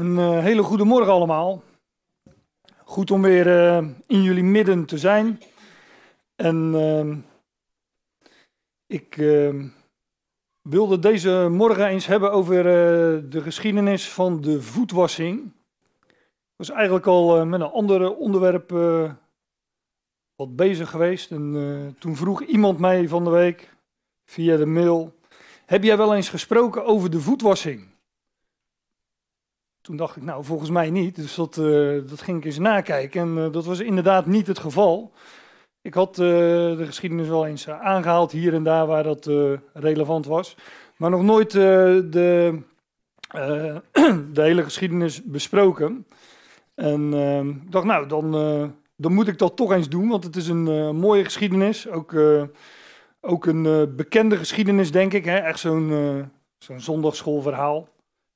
Een uh, hele goede morgen allemaal. Goed om weer uh, in jullie midden te zijn. En uh, ik ehm, wilde deze morgen eens hebben over eh, de geschiedenis van de voetwassing. Ik was eigenlijk al met een ander onderwerp wat bezig geweest. En toen vroeg iemand mij van de week via de mail: Heb jij wel eens gesproken over de voetwassing? Toen dacht ik, nou, volgens mij niet. Dus dat, uh, dat ging ik eens nakijken. En uh, dat was inderdaad niet het geval. Ik had uh, de geschiedenis wel eens aangehaald hier en daar waar dat relevant was. Maar nog nooit de, de hele geschiedenis besproken. En ik dacht, nou, dan, dan moet ik dat toch eens doen. Want het is een mooie geschiedenis. Ook, ook een bekende geschiedenis, denk ik. Hè? Echt zo'n zo'n zondagschoolverhaal.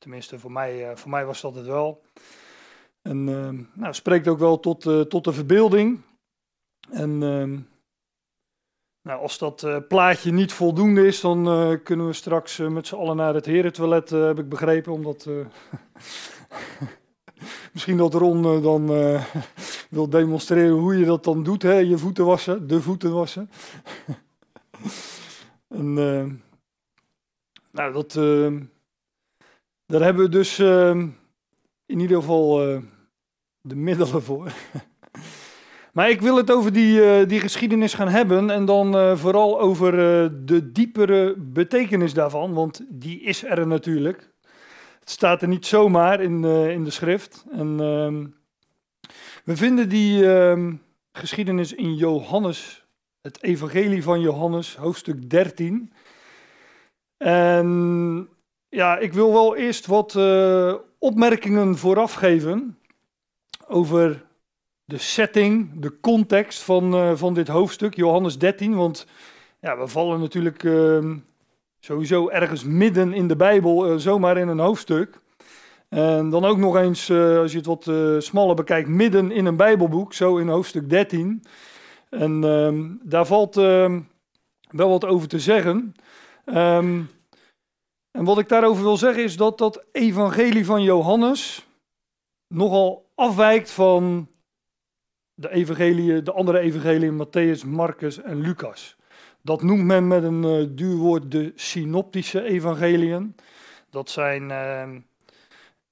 Tenminste, voor mij, uh, voor mij was dat het wel. En uh, nou, spreekt ook wel tot, uh, tot de verbeelding. En uh, nou, als dat plaatje niet voldoende is, dan kunnen we straks met z'n allen naar het herentoilet, heb ik begrepen. Omdat misschien dat Ron dan wil demonstreren hoe je dat dan doet, hè? je voeten wassen, de voeten wassen. en nou, dat daar hebben we dus uh, in ieder geval uh, de middelen voor. maar ik wil het over die, uh, die geschiedenis gaan hebben en dan eh, vooral over de diepere betekenis daarvan, want die is er natuurlijk. Het staat er niet zomaar in, in de schrift. En ehm, we vinden die ehm, geschiedenis in Johannes, het Evangelie van Johannes, hoofdstuk 13. En ja, ik wil wel eerst wat uh, opmerkingen vooraf geven over de setting, de context van, uh, van dit hoofdstuk, Johannes 13. Want ja, we vallen natuurlijk uh, sowieso ergens midden in de Bijbel, eh, zomaar in een hoofdstuk. En dan ook nog eens, als je het wat smaller bekijkt, midden in een Bijbelboek, zo in hoofdstuk 13. En ehm, daar valt ehm, wel wat over te zeggen. Um, en wat ik daarover wil zeggen is dat dat evangelie van Johannes nogal afwijkt van de, evangelie, de andere evangeliën, Matthäus, Marcus en Lucas. Dat noemt men met een uh, duur woord de synoptische evangeliën. Dat zijn, uh,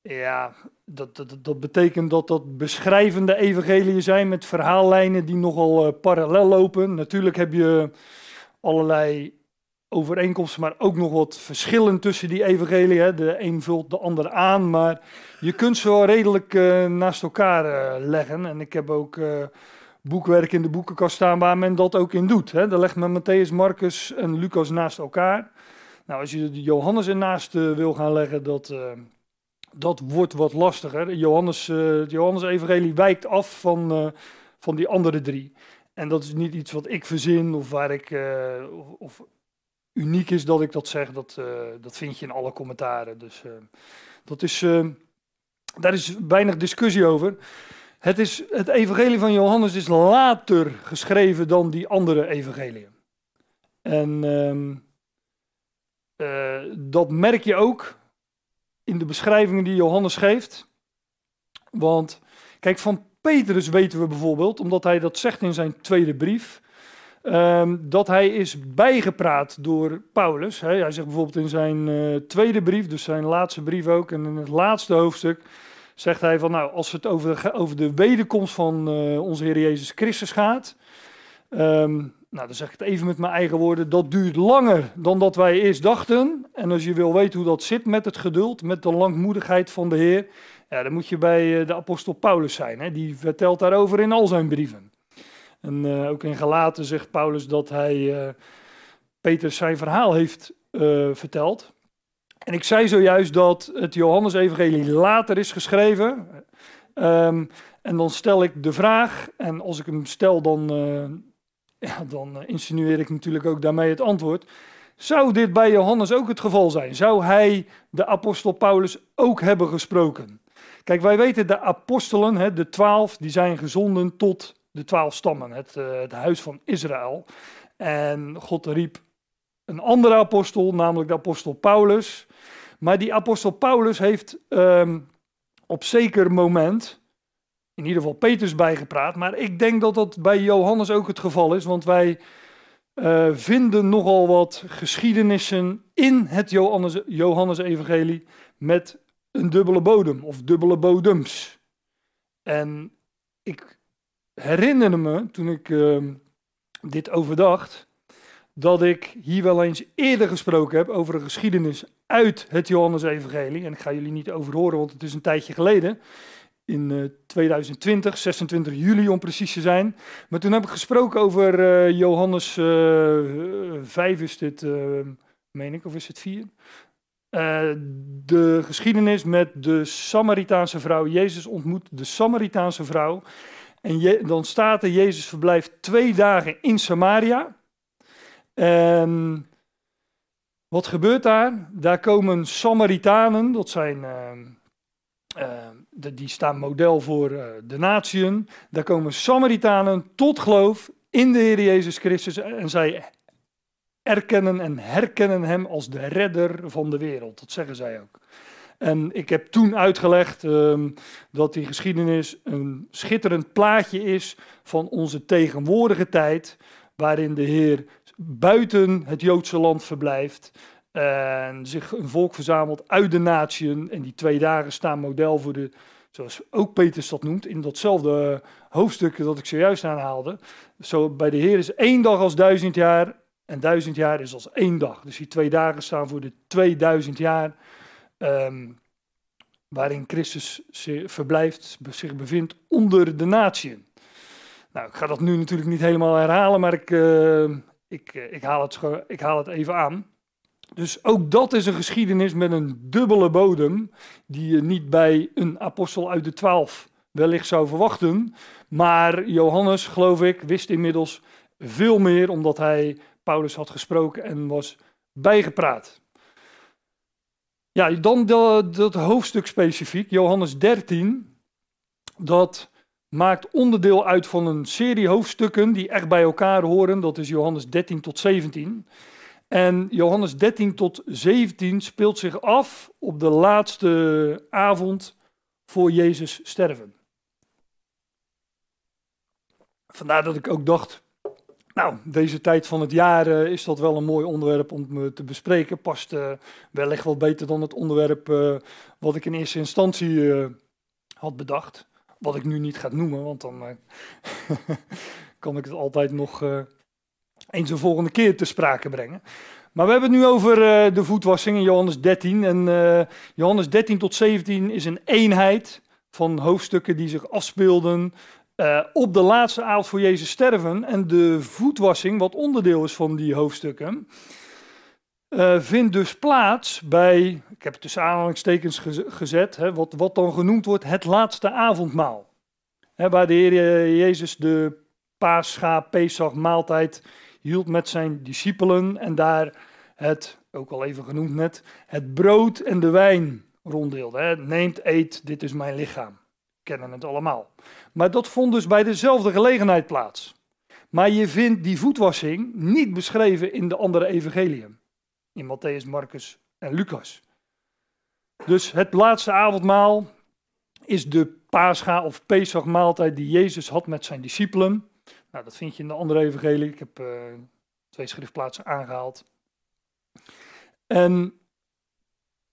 ja, dat, dat, dat betekent dat dat beschrijvende evangeliën zijn met verhaallijnen die nogal uh, parallel lopen. Natuurlijk heb je allerlei overeenkomsten, maar ook nog wat verschillen tussen die evangelieën. De een vult de ander aan, maar je kunt ze wel redelijk uh, naast elkaar uh, leggen. En ik heb ook uh, boekwerk in de boekenkast staan waar men dat ook in doet. Hè. Daar legt men Matthäus, Marcus en Lucas naast elkaar. Nou, als je de Johannes ernaast wil gaan leggen, dat, dat wordt wat lastiger. Johannes, Johannes-evangelie wijkt af van, van die andere drie. En dat is niet iets wat ik verzin of waar ik, of uniek is dat ik dat zeg, dat, uh, dat vind je in alle commentaren. Dus uh, dat is, uh, daar is weinig discussie over. Het, is, het evangelie van Johannes is later geschreven dan die andere evangeliën. En ehm, dat merk je ook in de beschrijvingen die Johannes geeft. Want kijk, van Petrus weten we bijvoorbeeld, omdat hij dat zegt in zijn tweede brief. Um, dat hij is bijgepraat door Paulus. Hij zegt bijvoorbeeld in zijn uh, tweede brief, dus zijn laatste brief ook, en in het laatste hoofdstuk zegt hij van, nou, als het over de, over de wederkomst van uh, onze Heer Jezus Christus gaat, um, nou, dan zeg ik het even met mijn eigen woorden, dat duurt langer dan dat wij eerst dachten. En als je wil weten hoe dat zit met het geduld, met de langmoedigheid van de Heer, ja, dan moet je bij uh, de apostel Paulus zijn. Die vertelt daarover in al zijn brieven. En uh, ook in Galaten zegt Paulus dat hij uh, Peter zijn verhaal heeft uh, verteld. En ik zei zojuist dat het Johannes-evangelie later is geschreven. Um, en dan stel ik de vraag, en als ik hem stel, dan, ja, dan insinueer ik natuurlijk ook daarmee het antwoord. Zou dit bij Johannes ook het geval zijn? Zou hij de apostel Paulus ook hebben gesproken? Kijk, wij weten de apostelen, hè, de twaalf, die zijn gezonden tot de twaalf stammen, het, uh, het huis van Israël. En God riep een andere apostel, namelijk de apostel Paulus. Maar die apostel Paulus heeft um, op zeker moment in ieder geval Petrus bijgepraat. Maar ik denk dat dat bij Johannes ook het geval is, want wij uh, vinden nogal wat geschiedenissen in het Johannes-evangelie met een dubbele bodem of dubbele bodems. En ik herinner me, toen ik uh, dit overdacht, dat ik hier wel eens eerder gesproken heb over een geschiedenis uit het Johannes-evangelie. En ik ga jullie niet overhoren, want het is een tijdje geleden in 2020, eh, 26 juli om precies te zijn. Maar toen heb ik gesproken over uh, Johannes uh, eh, 5 is dit, meen ik, of is het 4? de geschiedenis met de Samaritaanse vrouw. Jezus ontmoet de Samaritaanse vrouw. En je, dan staat er, Jezus verblijft twee dagen in Samaria. En wat gebeurt daar? Daar komen Samaritanen, dat zijn uh, die staan model voor uh, de natieën. Daar komen Samaritanen tot geloof in de Heer Jezus Christus en zij erkennen en herkennen Hem als de redder van de wereld. Dat zeggen zij ook. En ik heb toen uitgelegd uh, dat die geschiedenis een schitterend plaatje is van onze tegenwoordige tijd, waarin de Heer buiten het Joodse land verblijft, en zich een volk verzamelt uit de natieën. En die twee dagen staan model voor de, zoals ook Petrus dat noemt, in datzelfde hoofdstuk dat ik zojuist aanhaalde. Zo bij de Heer is één dag als duizend jaar en duizend jaar is als één dag. Dus die twee dagen staan voor de 2000 jaar um, waarin Christus zich verblijft, zich bevindt onder de natieën. Nou, ik ga dat nu natuurlijk niet helemaal herhalen, maar ik, uh, ik, ik, haal het, ik haal het even aan. Dus ook dat is een geschiedenis met een dubbele bodem, die je niet bij een apostel uit de twaalf wellicht zou verwachten. Maar Johannes, geloof ik, wist inmiddels veel meer, omdat hij Paulus had gesproken en was bijgepraat. Ja, dan dat, hoofdstuk specifiek, Johannes 13, dat maakt onderdeel uit van een serie hoofdstukken die echt bij elkaar horen. Dat is Johannes 13 tot 17. En Johannes 13 tot 17 speelt zich af op de laatste avond voor Jezus sterven. Vandaar dat ik ook dacht, nou, deze tijd van het jaar uh, is dat wel een mooi onderwerp om me te bespreken. Past uh, wellicht wel beter dan het onderwerp wat ik in eerste instantie had bedacht. Wat ik nu niet ga noemen, want dan kan ik het altijd nog eens een volgende keer te sprake brengen. Maar we hebben het nu over de voetwassing in Johannes 13. En Johannes 13 tot 17 is een eenheid van hoofdstukken die zich afspeelden uh, op de laatste avond voor Jezus sterven. En de voetwassing, wat onderdeel is van die hoofdstukken, vindt dus plaats bij, ik heb het tussen aanhalingstekens gezet, hè, wat, wat dan genoemd wordt het laatste avondmaal. Hè, waar de Heer Jezus de paascha, Pesach maaltijd hield met zijn discipelen en daar het, ook al even genoemd net, het brood en de wijn ronddeelde. Hè. Neemt, eet, dit is mijn lichaam. Kennen het allemaal. Maar dat vond dus bij dezelfde gelegenheid plaats. Maar je vindt die voetwassing niet beschreven in de andere evangeliën. In Matthäus, Marcus en Lucas. Dus het laatste avondmaal is de Pascha of Pesach maaltijd die Jezus had met zijn discipelen. Nou, dat vind je in de andere evangelie. Ik heb uh, twee schriftplaatsen aangehaald. En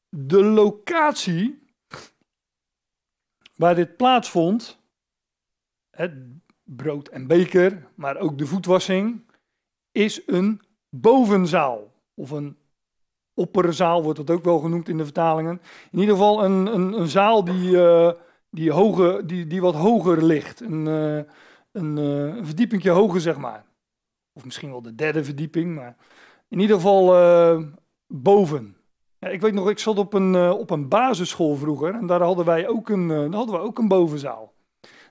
de locatie waar dit plaatsvond, het brood en beker, maar ook de voetwassing, is een bovenzaal. Of een opperzaal wordt dat ook wel genoemd in de vertalingen. In ieder geval een, een, een zaal die, uh, die, die, die wat hoger ligt. Een, uh, een, uh, een verdiepingje hoger, zeg maar. Of misschien wel de derde verdieping, maar in ieder geval boven. Ja, ik weet nog, ik zat op een, uh, op een basisschool vroeger en daar hadden wij ook een, daar hadden we ook een bovenzaal.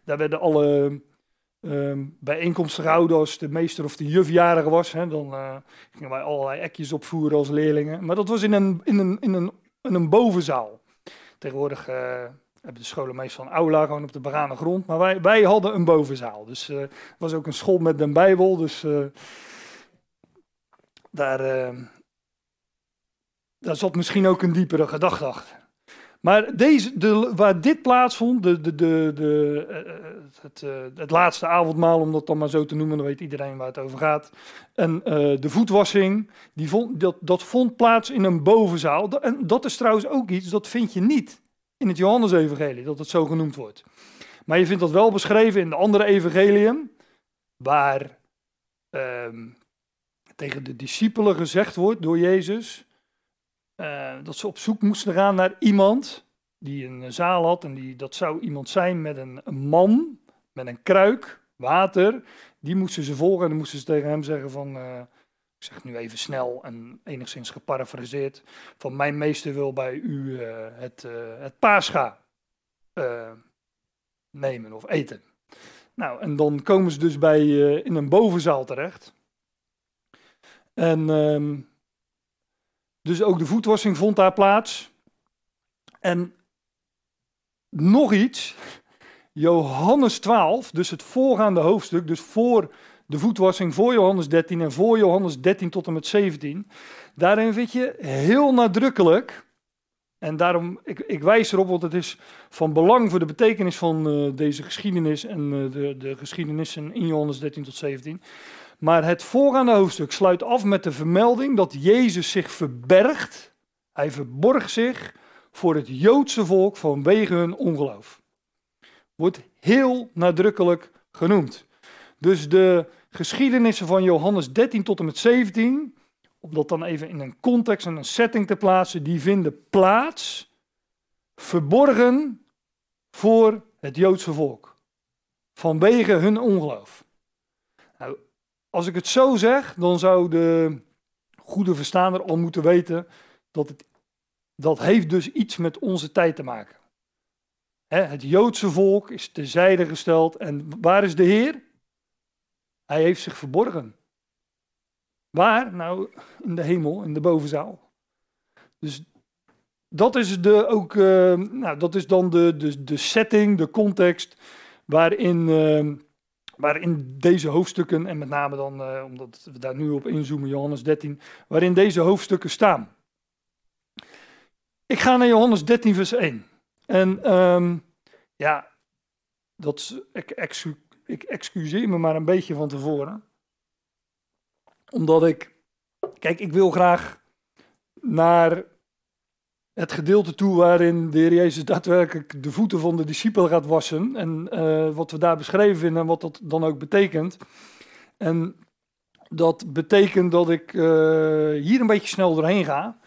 Daar werden alle ehm, bijeenkomsten gehouden als de meester of de juf jarig was. Hè, dan gingen wij allerlei ekjes opvoeren als leerlingen. Maar dat was in een, in een, in een, in een bovenzaal. Tegenwoordig hebben de scholen meestal een aula, gewoon op de begane grond. Maar wij, wij hadden een bovenzaal. Dus uh, was ook een school met een bijbel. Dus daar, uh, daar zat misschien ook een diepere gedachte achter. Maar deze, de, waar dit plaatsvond, de, de, de, de, uh, het, uh, het laatste avondmaal, om dat dan maar zo te noemen, dan weet iedereen waar het over gaat. En uh, de voetwassing, die vond, dat, dat vond plaats in een bovenzaal. En dat is trouwens ook iets, dat vind je niet in het Johannesevangelie, dat het zo genoemd wordt. Maar je vindt dat wel beschreven in de andere evangeliën, waar ehm, tegen de discipelen gezegd wordt door Jezus uh, dat ze op zoek moesten gaan naar iemand die een zaal had. En die, dat zou iemand zijn met een, man, met een kruik, water. Die moesten ze volgen en dan moesten ze tegen hem zeggen van... Uh, ik zeg nu even snel en enigszins geparafraseerd. Van mijn meester wil bij u het, het paascha nemen of eten. Nou, en dan komen ze dus bij, in een bovenzaal terecht. En um, dus ook de voetwassing vond daar plaats. En nog iets, Johannes 12, dus het voorgaande hoofdstuk, dus voor de voetwassing, voor Johannes 13 en voor Johannes 13 tot en met 17, daarin vind je heel nadrukkelijk, en daarom, ik, ik wijs erop, want het is van belang voor de betekenis van uh, deze geschiedenis en uh, de, de geschiedenissen in Johannes 13 tot 17, maar het voorgaande hoofdstuk sluit af met de vermelding dat Jezus zich verbergt. Hij verborg zich voor het Joodse volk vanwege hun ongeloof. Wordt heel nadrukkelijk genoemd. Dus de geschiedenissen van Johannes 13 tot en met 17, om dat dan even in een context en een setting te plaatsen, die vinden plaats verborgen voor het Joodse volk. Vanwege hun ongeloof. Als ik het zo zeg, dan zou de goede verstaander al moeten weten dat het, dat heeft dus iets met onze tijd te maken. het Joodse volk is terzijde gesteld en waar is de Heer? Hij heeft zich verborgen. Waar? Nou, in de hemel, in de bovenzaal. Dus dat is, de, ook, uh, nou, dat is dan de, de, de setting, de context waarin uh, waarin deze hoofdstukken, en met name dan, uh, omdat we daar nu op inzoomen, Johannes 13, waarin deze hoofdstukken staan. Ik ga naar Johannes 13, vers 1. En um, ja, dat, ik, excu, ik excuseer me maar een beetje van tevoren. Omdat ik, kijk, ik wil graag naar het gedeelte toe waarin de Heer Jezus daadwerkelijk de voeten van de discipelen gaat wassen. En uh, wat we daar beschreven vinden en wat dat dan ook betekent. En dat betekent dat ik uh, hier een beetje snel doorheen ga.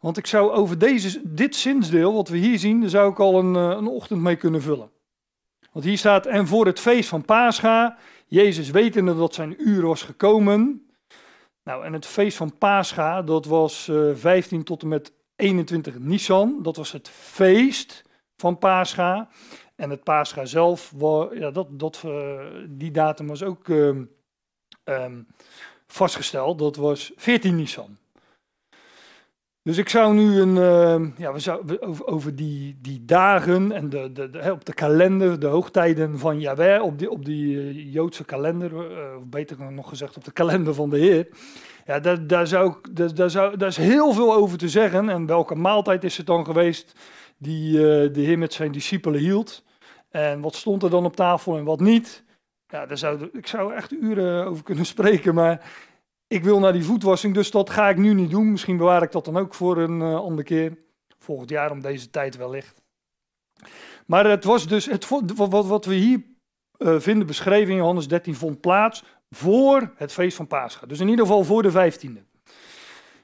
Want ik zou over deze, dit zinsdeel, wat we hier zien, daar zou ik al een, uh, een ochtend mee kunnen vullen. Want hier staat, en voor het feest van Pascha, Jezus wetende dat zijn uur was gekomen. Nou, en het feest van Pascha, dat was 15 tot en met 21 Nisan, dat was het feest van Pascha. En het Pascha zelf, ja, dat, dat, uh, die datum was ook uh, um, vastgesteld. Dat was 14 Nisan. Dus ik zou nu een, uh, ja, we zouden over, die, die dagen en de, de, op de kalender, de hoogtijden van Yahweh, op die, op die uh, Joodse kalender, uh, of beter nog gezegd op de kalender van de Heer. Ja, daar, daar, zou, daar, daar, zou, is heel veel over te zeggen. En welke maaltijd is het dan geweest die uh, de Heer met zijn discipelen hield? En wat stond er dan op tafel en wat niet? Ja, daar zou, ik zou echt uren over kunnen spreken, maar ik wil naar die voetwassing, dus dat ga ik nu niet doen. Misschien bewaar ik dat dan ook voor een uh, andere keer. Volgend jaar om deze tijd wellicht. Maar het was dus, het, wat, wat we hier uh, vinden beschreven in Johannes 13 vond plaats voor het feest van Pascha. Dus in ieder geval voor de vijftiende.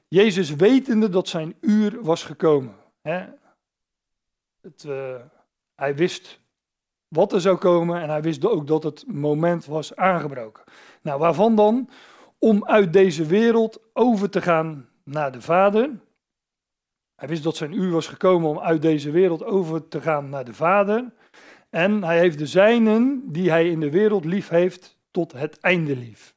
Jezus wetende dat zijn uur was gekomen. Hè? Het, uh, hij wist wat er zou komen en hij wist ook dat het moment was aangebroken. Nou, waarvan dan? Om uit deze wereld over te gaan naar de Vader. Hij wist dat zijn uur was gekomen om uit deze wereld over te gaan naar de Vader. En hij heeft de zijnen die hij in de wereld lief heeft tot het einde lief.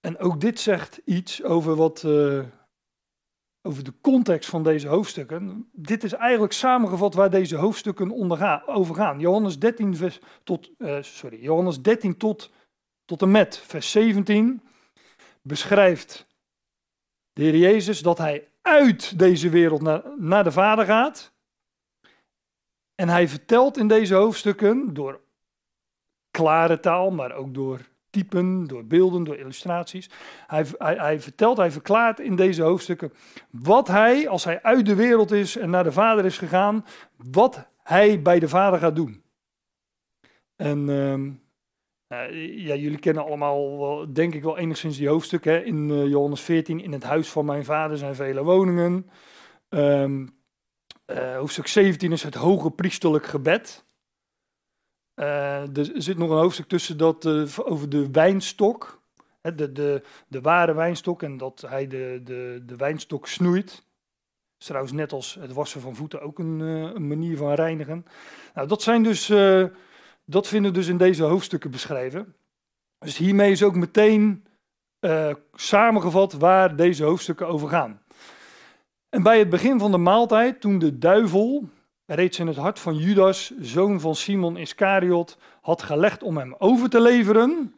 En ook dit zegt iets over wat. Uh, over de context van deze hoofdstukken. Dit is eigenlijk samengevat waar deze hoofdstukken over gaan. Johannes 13, vers tot, uh, sorry, Johannes 13 tot, tot en met vers 17 beschrijft de Heer Jezus dat hij uit deze wereld naar, naar de Vader gaat. En hij vertelt in deze hoofdstukken door klare taal, maar ook door typen, door beelden, door illustraties. Hij, hij, hij, vertelt, hij verklaart in deze hoofdstukken wat hij, als hij uit de wereld is en naar de Vader is gegaan, wat hij bij de Vader gaat doen. En ehm, ja, jullie kennen allemaal, denk ik wel enigszins die hoofdstukken. In uh, Johannes 14, in het huis van mijn vader zijn vele woningen. Um, uh, hoofdstuk 17 is het hoge priesterlijk gebed. Er zit nog een hoofdstuk tussen dat over de wijnstok. De, de, de ware wijnstok en dat hij de, de, de wijnstok snoeit. Is trouwens net als het wassen van voeten ook een, een manier van reinigen. Nou, dat zijn dus dat vinden dus in deze hoofdstukken beschreven. Dus hiermee is ook meteen samengevat waar deze hoofdstukken over gaan. En bij het begin van de maaltijd, toen de duivel reeds in het hart van Judas, zoon van Simon Iscariot, had gelegd om hem over te leveren.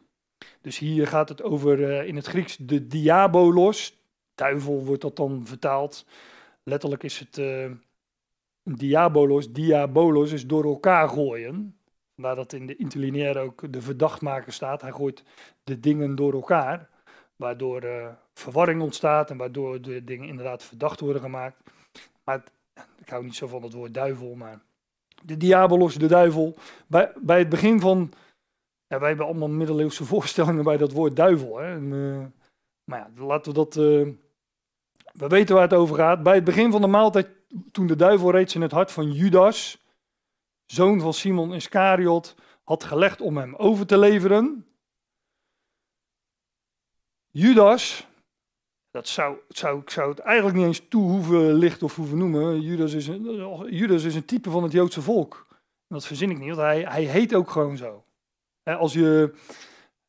Dus hier gaat het over uh, in het Grieks de diabolos. Duivel wordt dat dan vertaald. Letterlijk is het uh, diabolos. Diabolos is door elkaar gooien. Vandaar dat in de interlineair ook de verdachtmaker staat. Hij gooit de dingen door elkaar, waardoor uh, verwarring ontstaat en waardoor de dingen inderdaad verdacht worden gemaakt. Maar ik hou niet zo van het woord duivel, maar de diabolos, de duivel. Bij, bij het begin van, ja, wij hebben allemaal middeleeuwse voorstellingen bij dat woord duivel. Hè? En, uh, maar ja, laten we dat, uh, we weten waar het over gaat. Bij het begin van de maaltijd, toen de duivel reeds in het hart van Judas zoon van Simon Iscariot, had gelegd om hem over te leveren. Judas, dat zou, zou, ik zou het eigenlijk niet eens toe hoeven lichten of hoeven noemen. Judas is, een, Judas is een type van het Joodse volk. Dat verzin ik niet, want hij, hij heet ook gewoon zo. Als je,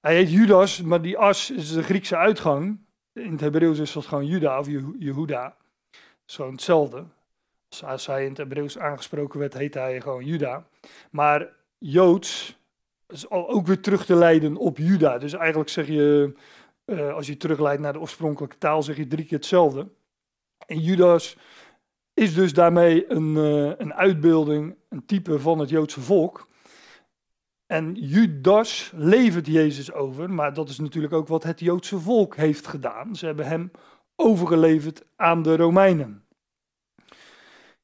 hij heet Judas, maar die as is de Griekse uitgang. In het Hebreeuws is dat gewoon Juda of Jehuda. Gewoon hetzelfde. Als hij in het Hebreeuws aangesproken werd, heette hij gewoon Juda. Maar Joods is ook weer terug te leiden op Juda. Dus eigenlijk zeg je, uh, als je terugleidt naar de oorspronkelijke taal, zeg je drie keer hetzelfde. En Judas is dus daarmee een, uh, een uitbeelding, een type van het Joodse volk. En Judas levert Jezus over, maar dat is natuurlijk ook wat het Joodse volk heeft gedaan. Ze hebben hem overgeleverd aan de Romeinen.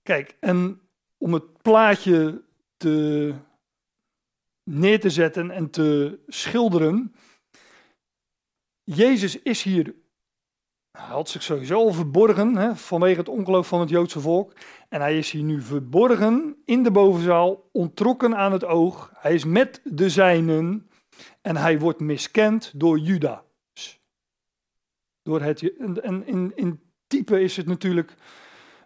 Kijk, en om het plaatje te, neer te zetten en te schilderen. Jezus is hier, hij had zich sowieso al verborgen hè, vanwege het ongeloof van het Joodse volk. En hij is hier nu verborgen in de bovenzaal, ontrokken aan het oog. Hij is met de zijnen en hij wordt miskend door Judas. Door het, en in, in type is het natuurlijk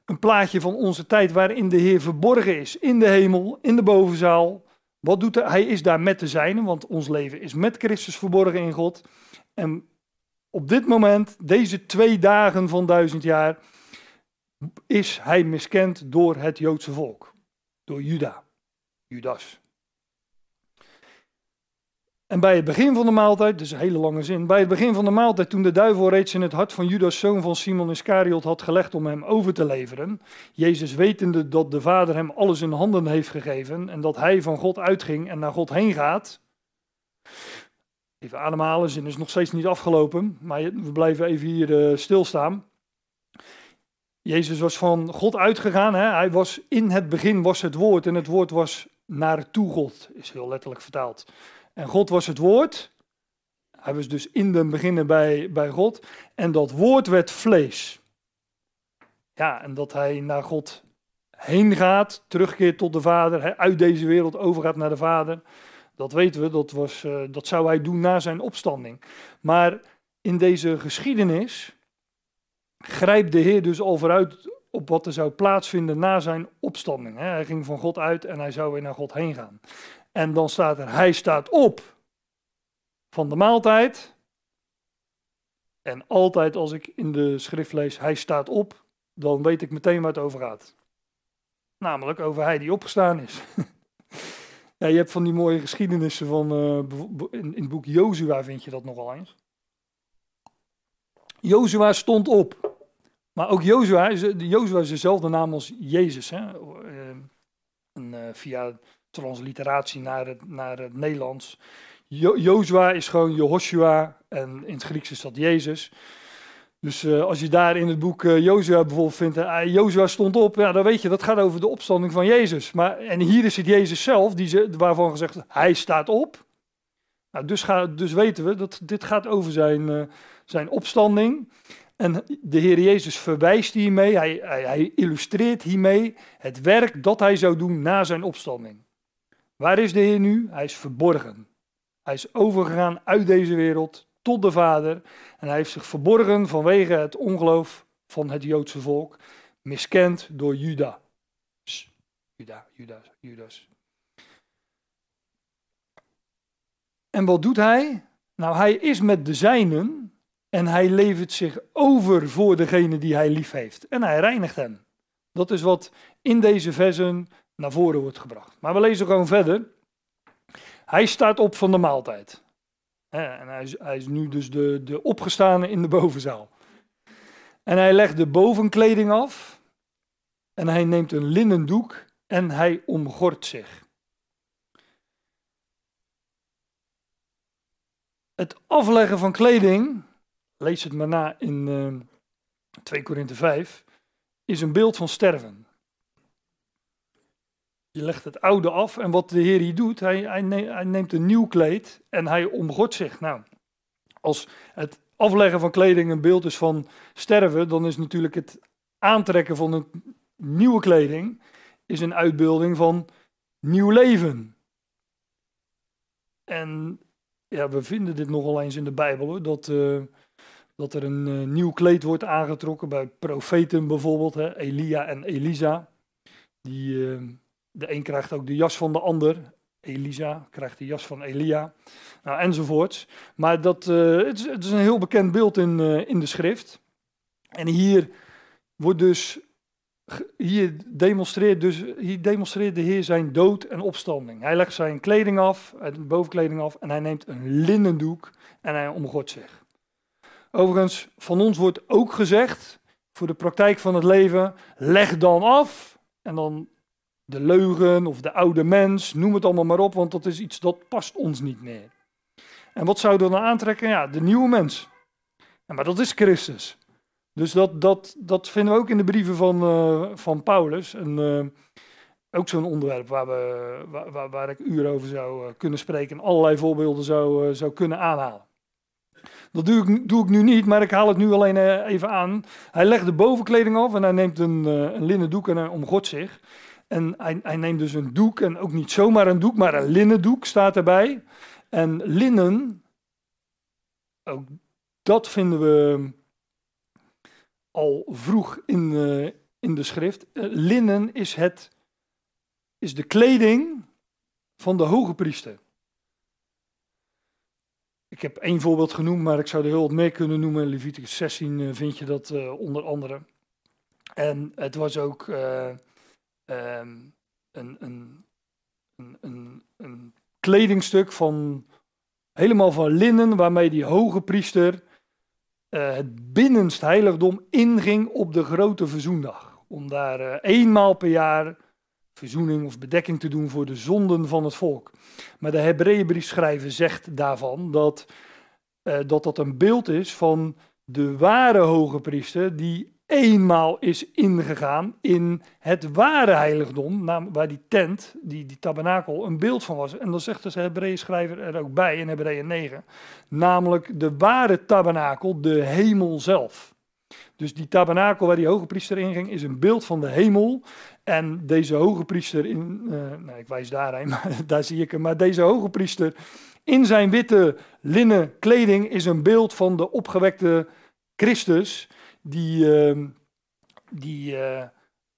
een plaatje van onze tijd waarin de Heer verborgen is in de hemel, in de bovenzaal. Wat doet hij? Hij is daar met de zijnen, want ons leven is met Christus verborgen in God. En op dit moment, deze twee dagen van duizend jaar, is hij miskend door het Joodse volk. Door Juda, Judas. En bij het begin van de maaltijd, dus een hele lange zin, bij het begin van de maaltijd, toen de duivel reeds in het hart van Judas, zoon van Simon Iscariot, had gelegd om hem over te leveren, Jezus wetende dat de Vader hem alles in handen heeft gegeven en dat hij van God uitging en naar God heen gaat. Even ademhalen, zin is nog steeds niet afgelopen, maar we blijven even hier uh, stilstaan. Jezus was van God uitgegaan, hè? hij was in het begin was het woord en het woord was naar toe God, is heel letterlijk vertaald. En God was het woord. Hij was dus in den beginnen bij, bij God. En dat woord werd vlees. Ja, en dat hij naar God heen gaat, terugkeert tot de Vader, uit deze wereld overgaat naar de Vader. Dat weten we, dat, was, uh, dat zou hij doen na zijn opstanding. Maar in deze geschiedenis grijpt de Heer dus al vooruit op wat er zou plaatsvinden na zijn opstanding. Hij ging van God uit en hij zou weer naar God heen gaan. En dan staat er, hij staat op van de maaltijd. En altijd als ik in de schrift lees, hij staat op, dan weet ik meteen waar het over gaat. Namelijk over hij die opgestaan is. ja, je hebt van die mooie geschiedenissen van, uh, in, in het boek Jozua vind je dat nogal eens. Jozua stond op. Maar ook Jozua, Jozua is dezelfde naam als Jezus. Hè? En, via transliteratie naar het, naar het Nederlands. Jo Jozua is gewoon Jehoshua en in het Grieks is dat Jezus. Dus uh, als je daar in het boek uh, Jozua bijvoorbeeld vindt, uh, Jozua stond op, ja, dan weet je, dat gaat over de opstanding van Jezus. Maar, en hier is het Jezus zelf, die ze, waarvan gezegd, hij staat op. Nou, dus, ga, dus weten we dat dit gaat over zijn, zijn opstanding. En de Heer Jezus verwijst hiermee, hij, hij, hij illustreert hiermee het werk dat hij zou doen na zijn opstanding. Waar is de Heer nu? Hij is verborgen. Hij is overgegaan uit deze wereld tot de Vader. En hij heeft zich verborgen vanwege het ongeloof van het Joodse volk, miskend door Juda. Juda, Judas, Judas. En wat doet hij? Nou, hij is met de zijnen en hij levert zich over voor degene die hij lief heeft. En hij reinigt hen. Dat is wat in deze versen naar voren wordt gebracht. Maar we lezen gewoon verder. Hij staat op van de maaltijd. En hij is, hij is nu dus de, de opgestane in de bovenzaal. En hij legt de bovenkleding af. En hij neemt een linnen doek en hij omgort zich. Het afleggen van kleding, lees het maar na in uh, eh, 2 Korinthe 5, is een beeld van sterven. Je legt het oude af en wat de Heer hier doet, hij, hij, neemt een nieuw kleed en hij omgort zich. Nou, als het afleggen van kleding een beeld is van sterven, dan is natuurlijk het aantrekken van een nieuwe kleding is een uitbeelding van nieuw leven. En ja, we vinden dit nogal eens in de Bijbel, hoor, dat, uh, dat er een uh, nieuw kleed wordt aangetrokken bij profeten bijvoorbeeld, hè, Elia en Elisa. Die, uh, de een krijgt ook de jas van de ander. Elisa krijgt de jas van Elia, nou, enzovoorts. Maar dat, uh, het, is, een heel bekend beeld in, uh, in de schrift. En hier wordt dus, hier demonstreert, dus, hier demonstreert de Heer zijn dood en opstanding. Hij legt zijn kleding af, de bovenkleding af, en hij neemt een linnendoek en hij omgort zich. Overigens, van ons wordt ook gezegd, voor de praktijk van het leven, leg dan af en dan de leugen of de oude mens, noem het allemaal maar op, want dat is iets dat past ons niet meer. En wat we dan aantrekken? Ja, de nieuwe mens. Ja, maar dat is Christus. Dus dat, dat, dat vinden we ook in de brieven van, uh, van Paulus. En, uh, ook zo'n onderwerp waar, we, waar, waar, ik uren over zou uh, kunnen spreken en allerlei voorbeelden zou, zou kunnen aanhalen. Dat doe ik, doe ik nu niet, maar ik haal het nu alleen even aan. Hij legt de bovenkleding af en hij neemt een, een linnen doek en hij zich. En hij, neemt dus een doek, en ook niet zomaar een doek, maar een linnen doek staat erbij. En linnen, ook dat vinden we al vroeg in, uh, in de schrift. Uh, linnen is, het, is de kleding van de hoge priester. Ik heb één voorbeeld genoemd, maar ik zou er heel wat meer kunnen noemen. Leviticus 16 uh, vind je dat onder andere. En het was ook um, een, een, een, een, kledingstuk van helemaal van linnen, waarmee die hoge priester uh, het binnenst heiligdom inging op de grote verzoendag. Om daar uh, eenmaal per jaar verzoening of bedekking te doen voor de zonden van het volk. Maar de Hebreeënbriefschrijver zegt daarvan dat, uh, dat dat een beeld is van de ware hoge priester die eenmaal is ingegaan in het ware heiligdom, waar die tent, die, die tabernakel, een beeld van was. En dan zegt de Hebreeën schrijver er ook bij in Hebreeën 9, namelijk de ware tabernakel, de hemel zelf. Dus die tabernakel waar die hoge priester in ging, is een beeld van de hemel. En deze hoge priester, in, uh, nou, ik wijs daarheen, daar zie ik hem, maar deze hoge priester in zijn witte linnen kleding is een beeld van de opgewekte Christus die, ehm, die uh,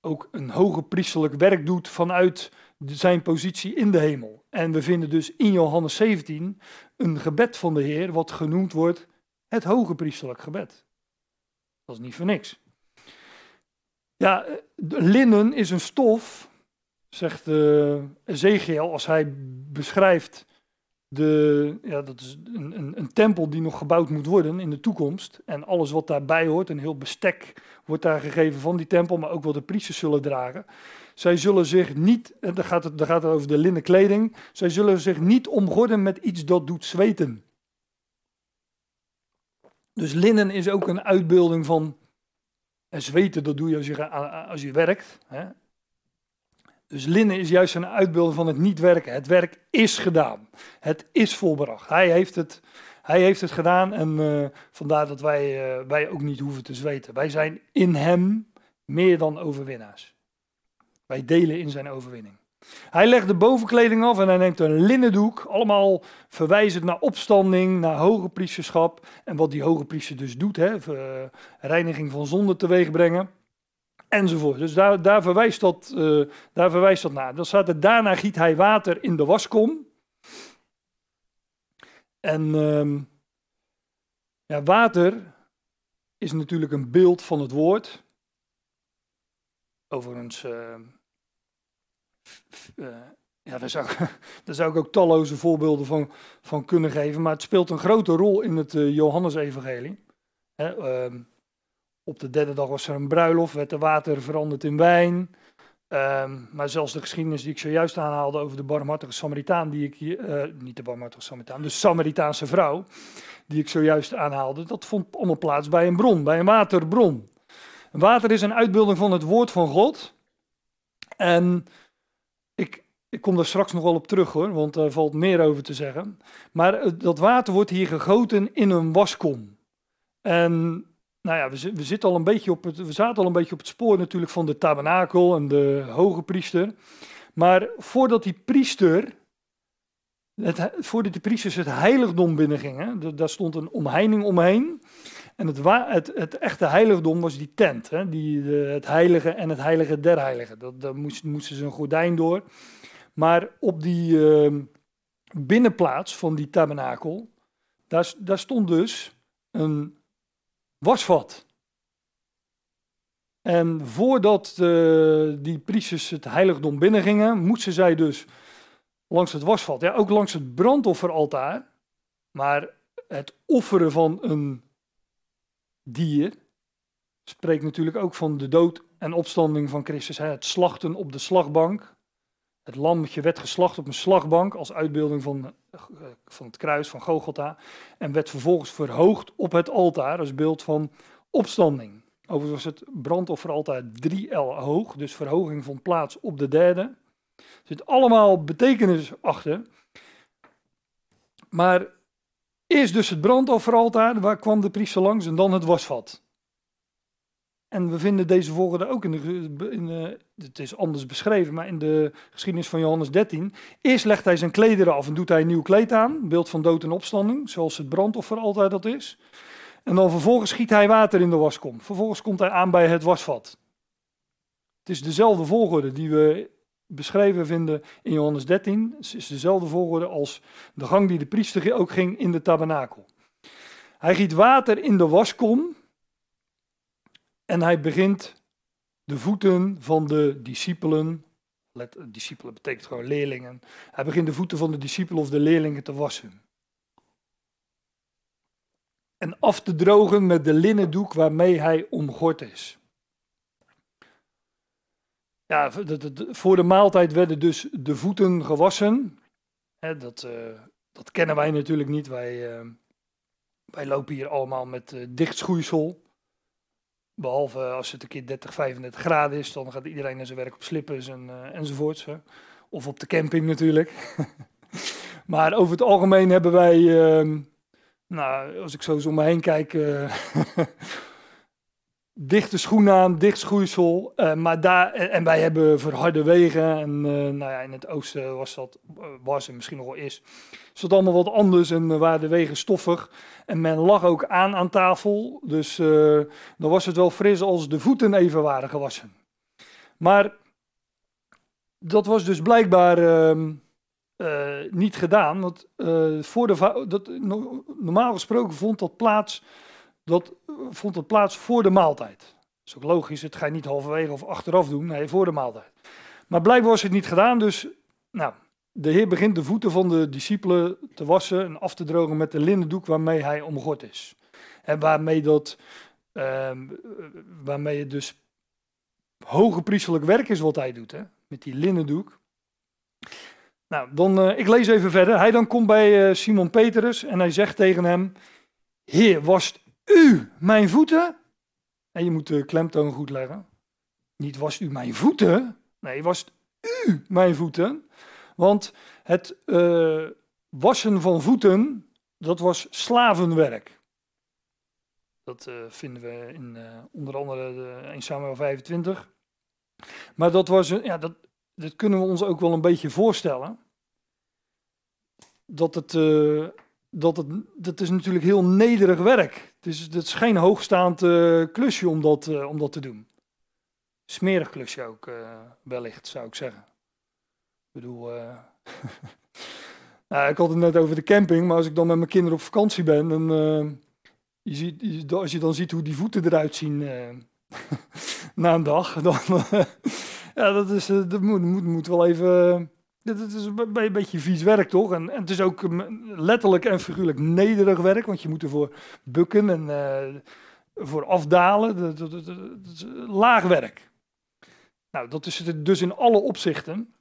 ook een hoge priesterlijk werk doet vanuit zijn positie in de hemel. En we vinden dus in Johannes 17 een gebed van de Heer, wat genoemd wordt het hoge priesterlijk gebed. Dat is niet voor niks. Ja, linnen is een stof, zegt uh, Ezekiel, als hij beschrijft de, ja, dat is een, een, een, tempel die nog gebouwd moet worden in de toekomst. En alles wat daarbij hoort, een heel bestek wordt daar gegeven van die tempel, maar ook wat de priesters zullen dragen. Zij zullen zich niet, en dan gaat het, dan gaat het over de linnen kleding, zij zullen zich niet omgorden met iets dat doet zweten. Dus linnen is ook een uitbeelding van en zweten, dat doe je als je, als je werkt. Hè. Dus linnen is juist een uitbeelding van het niet werken. Het werk is gedaan. Het is volbracht. Hij heeft het, hij heeft het gedaan en uh, vandaar dat wij, uh, wij ook niet hoeven te zweten. Wij zijn in hem meer dan overwinnaars. Wij delen in zijn overwinning. Hij legt de bovenkleding af en hij neemt een linnendoek. Allemaal verwijzend naar opstanding, naar hoge priesterschap. En wat die hoge priester dus doet, hè, eh, reiniging van zonde teweeg brengen. Enzovoort. Dus daar, daar, verwijst dat, uh, daar verwijst dat naar. Dan staat er, daarna giet hij water in de waskom. En uh, ja, water is natuurlijk een beeld van het woord. Overigens... Uh, ja, daar zou, daar zou ik ook talloze voorbeelden van, van kunnen geven. Maar het speelt een grote rol in het uh, Johannesevangelie. Op de derde dag was er een bruiloft, werd er water veranderd in wijn. Uh, maar zelfs de geschiedenis die ik zojuist aanhaalde over de barmhartige Samaritaan, die ik hier, uh, niet de barmhartige Samaritaan, de Samaritaanse vrouw, die ik zojuist aanhaalde, dat vond allemaal plaats bij een bron, bij een waterbron. Water is een uitbeelding van het woord van God. En ik, ik kom daar straks nog wel op terug hoor, want er valt meer over te zeggen. Maar dat water wordt hier gegoten in een waskom. En nou ja, we, we, zitten al een beetje op het, we zaten al een beetje op het spoor natuurlijk van de tabernakel en de hoge priester. Maar voordat die priester, het, voordat die priesters het heiligdom binnengingen, daar stond een omheining omheen. En het, het, het, echte heiligdom was die tent, hè? Die, de, het heilige en het heilige der heiligen. Dat, moesten ze een gordijn door. Maar op die uh, binnenplaats van die tabernakel, daar, daar stond dus een wasvat. En voordat die priesters het heiligdom binnengingen, moesten zij dus langs het wasvat, ja, ook langs het brandofferaltaar, maar het offeren van een dier spreekt natuurlijk ook van de dood en opstanding van Christus. Hè? Het slachten op de slagbank. Het lammetje werd geslacht op een slagbank als uitbeelding van, van het kruis van Gogolta. En werd vervolgens verhoogd op het altaar als beeld van opstanding. Overigens was het brandofferaltaar 3 L hoog, dus verhoging vond plaats op de derde. Er zit allemaal betekenis achter. Maar Eerst dus het brandofferaltaar, waar kwam de priester langs, en dan het wasvat. En we vinden deze volgende ook in de, in het is anders beschreven, maar in de geschiedenis van Johannes 13. Eerst legt hij zijn klederen af en doet hij een nieuw kleed aan, beeld van dood en opstanding, zoals het brandoffer dat is. En dan vervolgens schiet hij water in de waskom. Vervolgens komt hij aan bij het wasvat. Het is dezelfde volgorde die we beschreven vinden in Johannes 13. Het is dezelfde volgorde als de gang die de priester ook ging in de tabernakel. Hij giet water in de waskom en hij begint de voeten van de discipelen, let, discipelen betekent gewoon leerlingen, hij begint de voeten van de discipelen of de leerlingen te wassen. En af te drogen met de linnen doek waarmee hij omgord is. Ja, voor de maaltijd werden dus de voeten gewassen. dat, uh, dat kennen wij natuurlijk niet. Wij, uh, wij lopen hier allemaal met uh, dicht schoeisel. Behalve als het een keer 30, 35 graden is, dan gaat iedereen naar zijn werk op slippers en, enzovoorts. Of op de camping natuurlijk. maar over het algemeen hebben wij, ehm, nou, als ik zo om me heen kijk, dichte schoenen aan, dicht schoeisel. Uh, maar daar, en wij hebben verharde wegen. En uh, nou ja, in het oosten was dat, uh, was en misschien nog wel is, is dat allemaal wat anders en waren de wegen stoffig. En men lag ook aan aan tafel. Dus dan was het wel fris als de voeten even waren gewassen. Maar dat was dus blijkbaar ehm, niet gedaan. Want voor de, dat, normaal gesproken vond dat plaats dat vond het plaats voor de maaltijd. Dat is ook logisch, het ga je niet halverwege of achteraf doen, nee, voor de maaltijd. Maar blijkbaar was het niet gedaan, dus nou, de Heer begint de voeten van de discipelen te wassen en af te drogen met de linnendoek waarmee hij omgord is. En waarmee, dat, ehm, waarmee het dus hoge priestelijk werk is wat hij doet, hè? met die linnendoek. Nou, dan, uh, ik lees even verder. Hij dan komt bij uh, Simon Petrus en hij zegt tegen hem, Heer, wast u mijn voeten? En je moet de klemtoon goed leggen. Niet wast u mijn voeten? Nee, wast u mijn voeten? Want het uh, wassen van voeten, dat was slavenwerk. Dat uh, vinden we in uh, onder andere de 1 Samuel 25. Maar dat was, ja, dat, dat kunnen we ons ook wel een beetje voorstellen. Dat het, dat het, dat is natuurlijk heel nederig werk. Is, het is geen hoogstaand klusje om dat, om dat te doen. Smerig klusje ook, wellicht, zou ik zeggen. Ik bedoel, nou, ik had het net over de camping, maar als ik dan met mijn kinderen op vakantie ben, dan, je ziet, als je dan ziet hoe die voeten eruit zien na een dag, dan, ja, dat, is, dat moet, moet, moet wel even, dat, is een beetje vies werk toch? En, en, het is ook letterlijk en figuurlijk nederig werk, want je moet ervoor bukken en voor afdalen, dat, dat, is laag werk. Nou, dat is het dus in alle opzichten.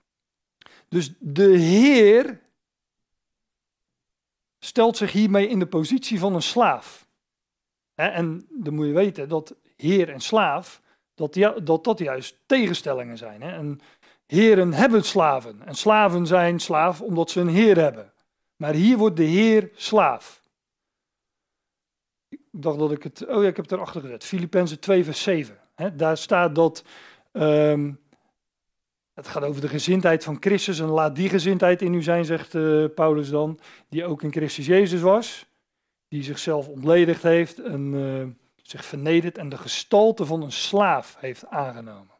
Dus de Heer stelt zich hiermee in de positie van een slaaf. En dan moet je weten dat Heer en slaaf, dat dat, dat juist tegenstellingen zijn. En heren hebben slaven. En slaven zijn slaaf omdat ze een Heer hebben. Maar hier wordt de Heer slaaf. Ik dacht dat ik het. Oh ja, ik heb het erachter gezet. Filippenzen 2, vers 7. daar staat dat. Um, het gaat over de gezindheid van Christus en laat die gezindheid in u zijn, zegt uh, Paulus dan, die ook in Christus Jezus was, die zichzelf ontledigd heeft en uh, zich vernederd en de gestalte van een slaaf heeft aangenomen.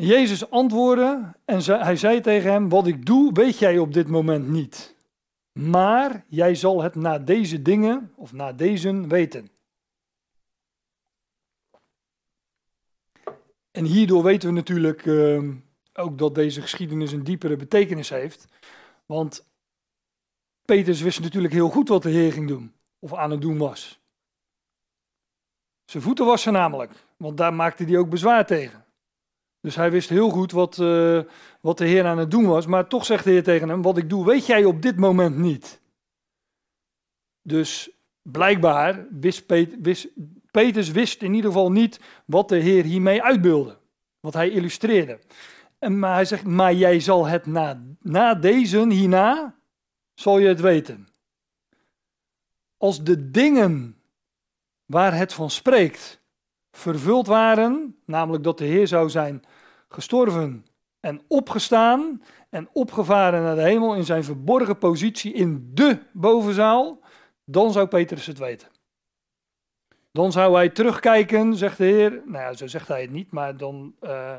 Jezus antwoordde en hij zei tegen hem, wat ik doe weet jij op dit moment niet, maar jij zal het na deze dingen of na deze weten. En hierdoor weten we natuurlijk uh, ook dat deze geschiedenis een diepere betekenis heeft. Want Petrus wist natuurlijk heel goed wat de Heer ging doen, of aan het doen was. Zijn voeten wassen namelijk, want daar maakte hij ook bezwaar tegen. Dus hij wist heel goed wat, uh, wat de Heer aan het doen was, maar toch zegt de Heer tegen hem: Wat ik doe, weet jij op dit moment niet. Dus blijkbaar wist, wist Petrus wist in ieder geval niet wat de Heer hiermee uitbeelde, wat hij illustreerde. En, maar hij zegt, maar jij zal het na, na deze, hierna, zal je het weten. Als de dingen waar het van spreekt vervuld waren, namelijk dat de Heer zou zijn gestorven en opgestaan en opgevaren naar de hemel in zijn verborgen positie in de bovenzaal, dan zou Petrus het weten. Dan zou hij terugkijken, zegt de Heer. Nou ja, zo zegt hij het niet, maar dan uh,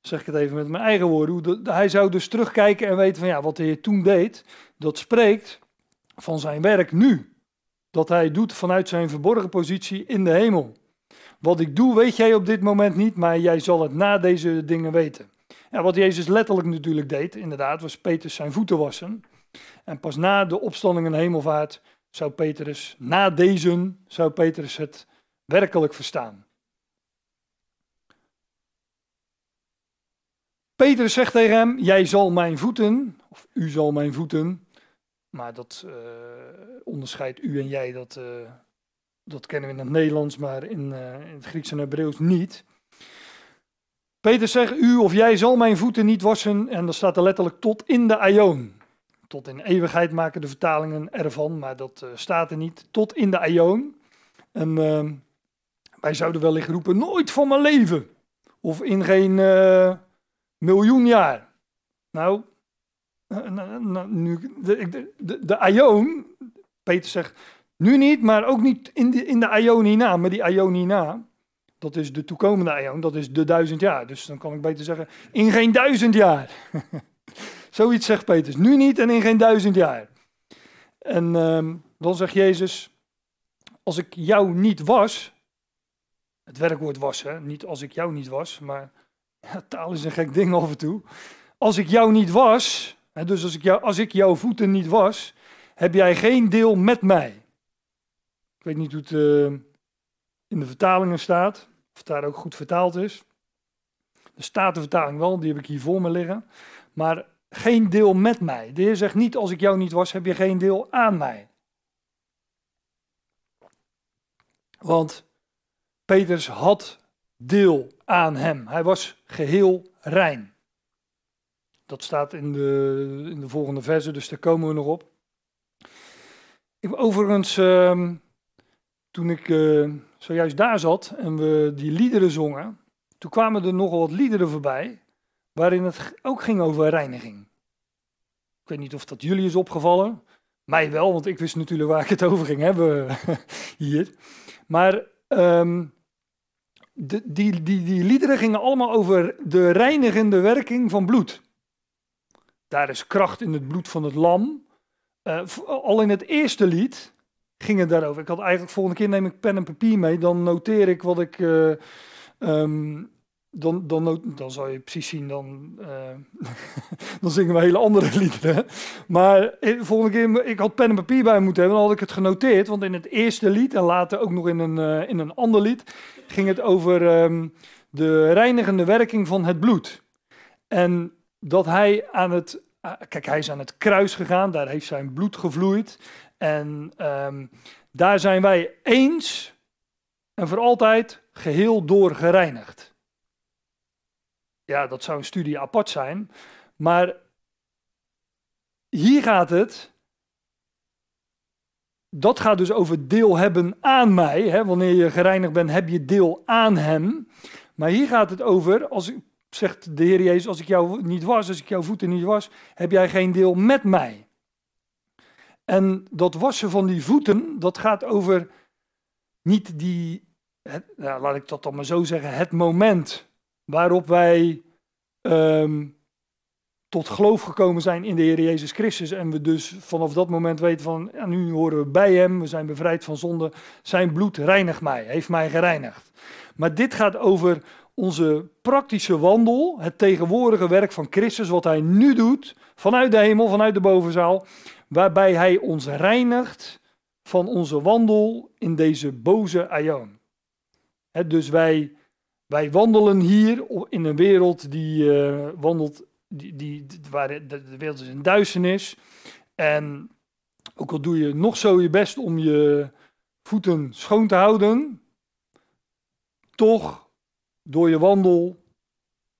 zeg ik het even met mijn eigen woorden. Hij zou dus terugkijken en weten van ja, wat de Heer toen deed, dat spreekt van zijn werk nu. Dat hij doet vanuit zijn verborgen positie in de hemel. Wat ik doe, weet jij op dit moment niet, maar jij zal het na deze dingen weten. Ja, wat Jezus letterlijk natuurlijk deed, inderdaad, was Petrus zijn voeten wassen. En pas na de opstanding en hemelvaart zou Petrus, na deze, zou Petrus het werkelijk verstaan. Petrus zegt tegen hem, jij zal mijn voeten, of u zal mijn voeten, maar dat uh, onderscheidt u en jij, dat, uh, dat kennen we in het Nederlands, maar in, uh, in het Grieks en Hebreeuws niet. Petrus zegt, u of jij zal mijn voeten niet wassen, en dan staat er letterlijk tot in de aion tot in eeuwigheid maken de vertalingen ervan, maar dat uh, staat er niet. Tot in de aion. En uh, wij zouden wellicht roepen, nooit van mijn leven. Of in geen uh, miljoen jaar. Nou, nu, de, de, de, de aion, Peter zegt, nu niet, maar ook niet in de, in de. Maar die hierna, dat is de toekomende aion, dat is de duizend jaar. Dus dan kan ik beter zeggen, in geen duizend jaar. Zoiets zegt Petrus. Nu niet en in geen duizend jaar. En uh, dan zegt Jezus, als ik jou niet was, het werkwoord was, hè, niet als ik jou niet was, maar Ja, taal is een gek ding af en toe. Als ik jou niet was, hè, dus als ik, jou, als ik jouw voeten niet was, heb jij geen deel met mij. Ik weet niet hoe het uh, in de vertalingen staat, of het daar ook goed vertaald is. De Statenvertaling wel, die heb ik hier voor me liggen. Maar geen deel met mij. De Heer zegt niet, als ik jou niet was, heb je geen deel aan mij. Want Petrus had deel aan hem. Hij was geheel rein. Dat staat in de, in de volgende verse, dus daar komen we nog op. Ik, overigens, uh, toen ik uh, zojuist daar zat en we die liederen zongen, toen kwamen er nogal wat liederen voorbij, waarin het ook ging over reiniging. Ik weet niet of dat jullie is opgevallen. Mij wel, want ik wist natuurlijk waar ik het over ging hebben hier. Maar de, die, die, die liederen gingen allemaal over de reinigende werking van bloed. Daar is kracht in het bloed van het lam. Uh, al in het eerste lied ging het daarover. Ik had eigenlijk volgende keer neem ik pen en papier mee. Dan noteer ik wat ik uh, um, dan, dan, dan zou je precies zien, dan, uh, dan zingen we hele andere liederen. Maar eh, volgende keer, ik had pen en papier bij moeten hebben, dan had ik het genoteerd. Want in het eerste lied, en later ook nog in een, in een ander lied, ging het over um, de reinigende werking van het bloed. En dat hij aan het, kijk, hij is aan het kruis gegaan, daar heeft zijn bloed gevloeid. En um, daar zijn wij eens en voor altijd geheel door gereinigd ja, dat zou een studie apart zijn. Maar hier gaat het. Dat gaat dus over deel hebben aan mij. Hè? Wanneer je gereinigd bent, heb je deel aan hem. Maar hier gaat het over, als zegt de Heer Jezus, als ik jou niet was, als ik jouw voeten niet was, heb jij geen deel met mij. En dat wassen van die voeten, dat gaat over niet die, laat ik dat dan maar zo zeggen, het moment waarop wij um, tot geloof gekomen zijn in de Heer Jezus Christus. En we dus vanaf dat moment weten van, nu horen we bij Hem, we zijn bevrijd van zonde. Zijn bloed reinigt mij, heeft mij gereinigd. Maar dit gaat over onze praktische wandel, het tegenwoordige werk van Christus, wat Hij nu doet, vanuit de hemel, vanuit de bovenzaal, waarbij Hij ons reinigt van onze wandel in deze boze aion. dus wij wij wandelen hier in een wereld die uh, wandelt, die, die, waar de, de, wereld is in duisternis. En ook al doe je nog zo je best om je voeten schoon te houden, toch door je wandel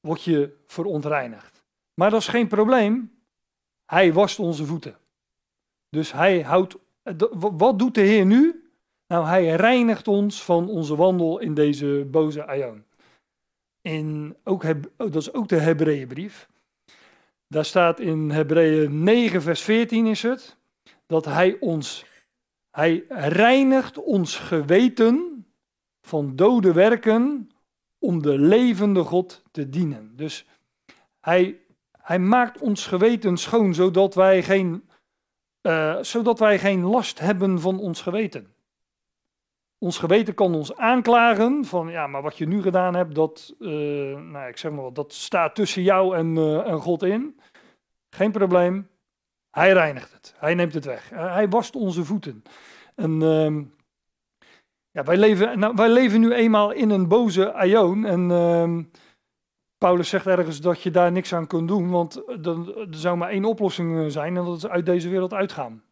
word je verontreinigd. Maar dat is geen probleem. Hij wast onze voeten. Dus hij houdt. Wat doet de Heer nu? Nou, hij reinigt ons van onze wandel in deze boze aion in, ook, oh, dat is ook de Hebreeënbrief. Daar staat in Hebreeën 9, vers 14 is het, dat hij ons, hij reinigt ons geweten van dode werken om de levende God te dienen. Dus hij, hij maakt ons geweten schoon, zodat wij, geen, uh, zodat wij geen last hebben van ons geweten. Ons geweten kan ons aanklagen van, ja, maar wat je nu gedaan hebt, dat, uh, nou, ik zeg maar dat staat tussen jou en, uh, en God in. Geen probleem. Hij reinigt het. Hij neemt het weg. Hij wast onze voeten. En uh, ja, wij, leven, nou, wij leven nu eenmaal in een boze aion. En ehm, Paulus zegt ergens dat je daar niks aan kunt doen, want er, zou maar één oplossing zijn en dat is uit deze wereld uitgaan.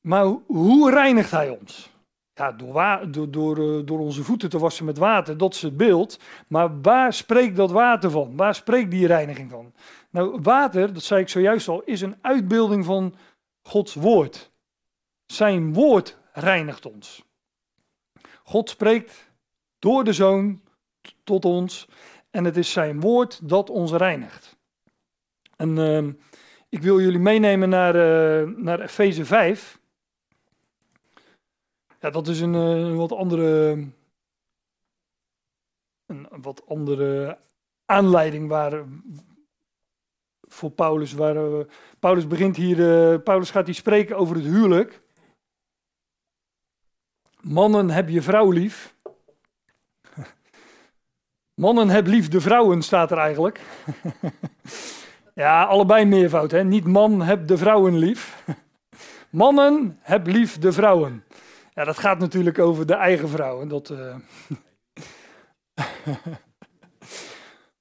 Maar hoe reinigt hij ons? Ja, door, door, door, eh, door, onze voeten te wassen met water, dat is het beeld. Maar waar spreekt dat water van? Waar spreekt die reiniging van? Nou, water, dat zei ik zojuist al, is een uitbeelding van Gods woord. Zijn woord reinigt ons. God spreekt door de zoon tot ons en het is zijn woord dat ons reinigt. En uh, ik wil jullie meenemen naar, uh, naar Efeze 5. Ja, dat is een, eh, een wat andere. Een wat andere aanleiding waar, voor Paulus. Waar, uh, Paulus begint hier. Paulus gaat hier spreken over het huwelijk. Mannen, heb je vrouw lief. Mannen heb lief de vrouwen, staat er eigenlijk. ja, allebei meervoud, hè? Niet man heb de vrouwen lief. Mannen heb lief de vrouwen. Ja, dat gaat natuurlijk over de eigen vrouwen. Dat, uh...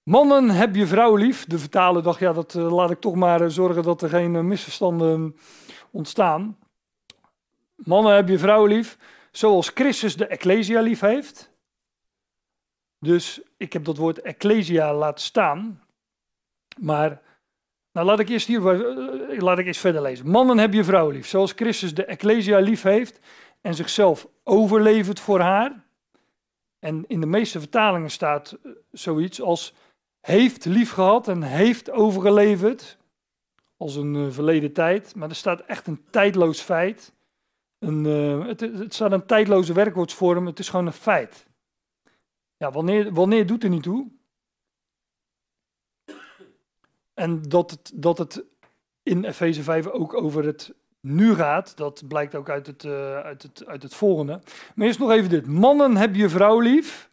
Mannen heb je vrouw lief. De vertaler dacht, ja, dat uh, laat ik toch maar uh, zorgen dat er geen misverstanden ontstaan. Mannen heb je vrouw lief, zoals Christus de Ecclesia lief heeft. Dus ik heb dat woord Ecclesia laten staan. Maar, nou laat ik eerst hier, uh, laat ik eerst verder lezen. Mannen heb je vrouw lief, zoals Christus de Ecclesia lief heeft en zichzelf overlevert voor haar. En in de meeste vertalingen staat zoiets als heeft lief gehad en heeft overgeleverd. Als een uh, verleden tijd. Maar er staat echt een tijdloos feit. Een, het, het, staat een tijdloze werkwoordsvorm. Het is gewoon een feit. Ja, wanneer, wanneer doet er niet toe? En dat het, dat het in Efeze 5 ook over het nu gaat, dat blijkt ook uit het, uh, uit, het, uit het volgende. Maar eerst nog even dit. Mannen heb je vrouw lief,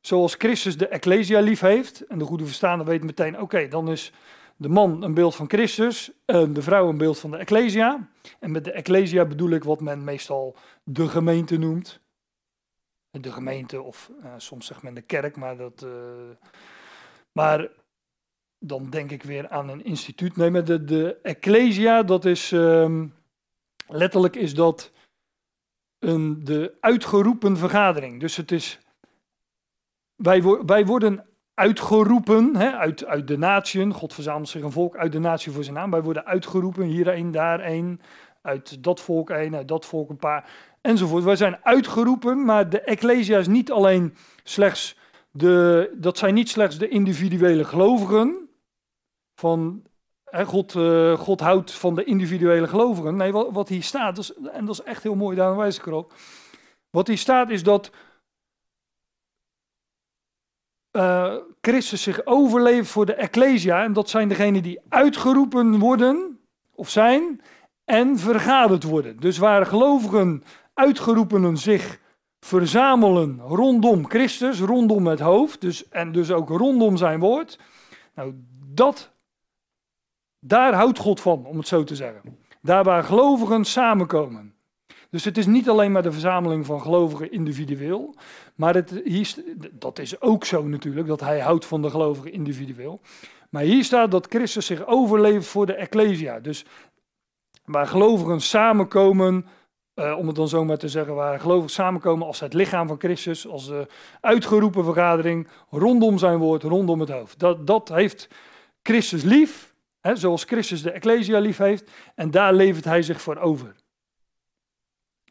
zoals Christus de Ecclesia lief heeft. En de goede verstaander weet meteen, oké, dan is de man een beeld van Christus, en de vrouw een beeld van de Ecclesia. En met de Ecclesia bedoel ik wat men meestal de gemeente noemt. De gemeente, of uh, soms zegt men de kerk, maar dat... Uh, maar dan denk ik weer aan een instituut. Nee, maar de, de Ecclesia, dat is... Um, letterlijk is dat een, de uitgeroepen vergadering. Dus het is... Wij, wij worden uitgeroepen hè, uit, uit de natieën. God verzamelt zich een volk uit de natie voor zijn naam. Wij worden uitgeroepen, hier een, daar een, uit dat volk een, uit dat volk een paar, enzovoort. Wij zijn uitgeroepen, maar de Ecclesia is niet alleen slechts de, dat zijn niet slechts de individuele gelovigen, van God, uh, God houdt van de individuele gelovigen. Nee, wat, wat hier staat, is, en dat is echt heel mooi, daarom wijs ik erop. Wat hier staat is dat uh, Christus zich overleeft voor de Ecclesia. En dat zijn degenen die uitgeroepen worden, of zijn, en vergaderd worden. Dus waar gelovigen, uitgeroepenen zich verzamelen rondom Christus, rondom het hoofd, dus, en dus ook rondom zijn woord. Nou, dat, daar houdt God van, om het zo te zeggen. Daar waar gelovigen samenkomen. Dus het is niet alleen maar de verzameling van gelovigen individueel, maar het, hier, dat is ook zo natuurlijk, dat hij houdt van de gelovigen individueel. Maar hier staat dat Christus zich overleeft voor de Ecclesia. Dus waar gelovigen samenkomen, uh, om het dan zo maar te zeggen, waar gelovigen samenkomen als het lichaam van Christus, als de uitgeroepen vergadering, rondom zijn woord, rondom het hoofd. Dat, dat heeft Christus lief, hè, zoals Christus de Ecclesia lief heeft, en daar levert hij zich voor over.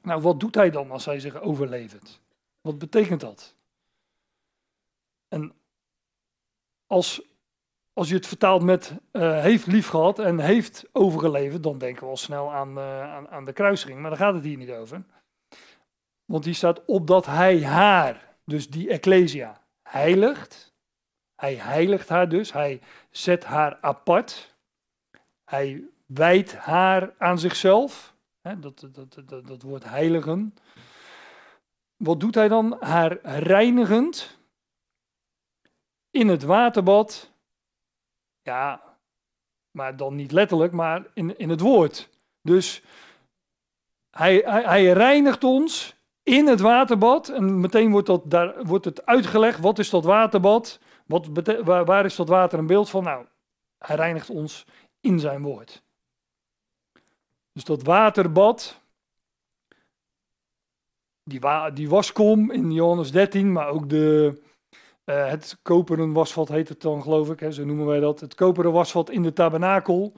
Nou, wat doet hij dan als hij zich overlevert? Wat betekent dat? En als, als je het vertaalt met uh, heeft lief gehad en heeft overgeleverd, dan denken we al snel aan, uh, aan, de kruising. Maar daar gaat het hier niet over. Want hier staat opdat hij haar, dus die Ecclesia, heiligt. Hij heiligt haar dus, hij zet haar apart. Hij wijdt haar aan zichzelf. Dat, dat, dat, dat woord heiligen. Wat doet hij dan? Haar reinigend in het waterbad. Ja, maar dan niet letterlijk, maar in, in het woord. Dus hij, hij, reinigt ons in het waterbad. En meteen wordt, dat, daar, wordt het uitgelegd. Wat is dat waterbad? Wat waar, waar is dat water een beeld van? Nou, hij reinigt ons in zijn woord. Dus dat waterbad, die, die waskom in Johannes 13, maar ook de, uh, het koperen wasvat heet het dan geloof ik, hè, zo noemen wij dat. Het koperen wasvat in de tabernakel.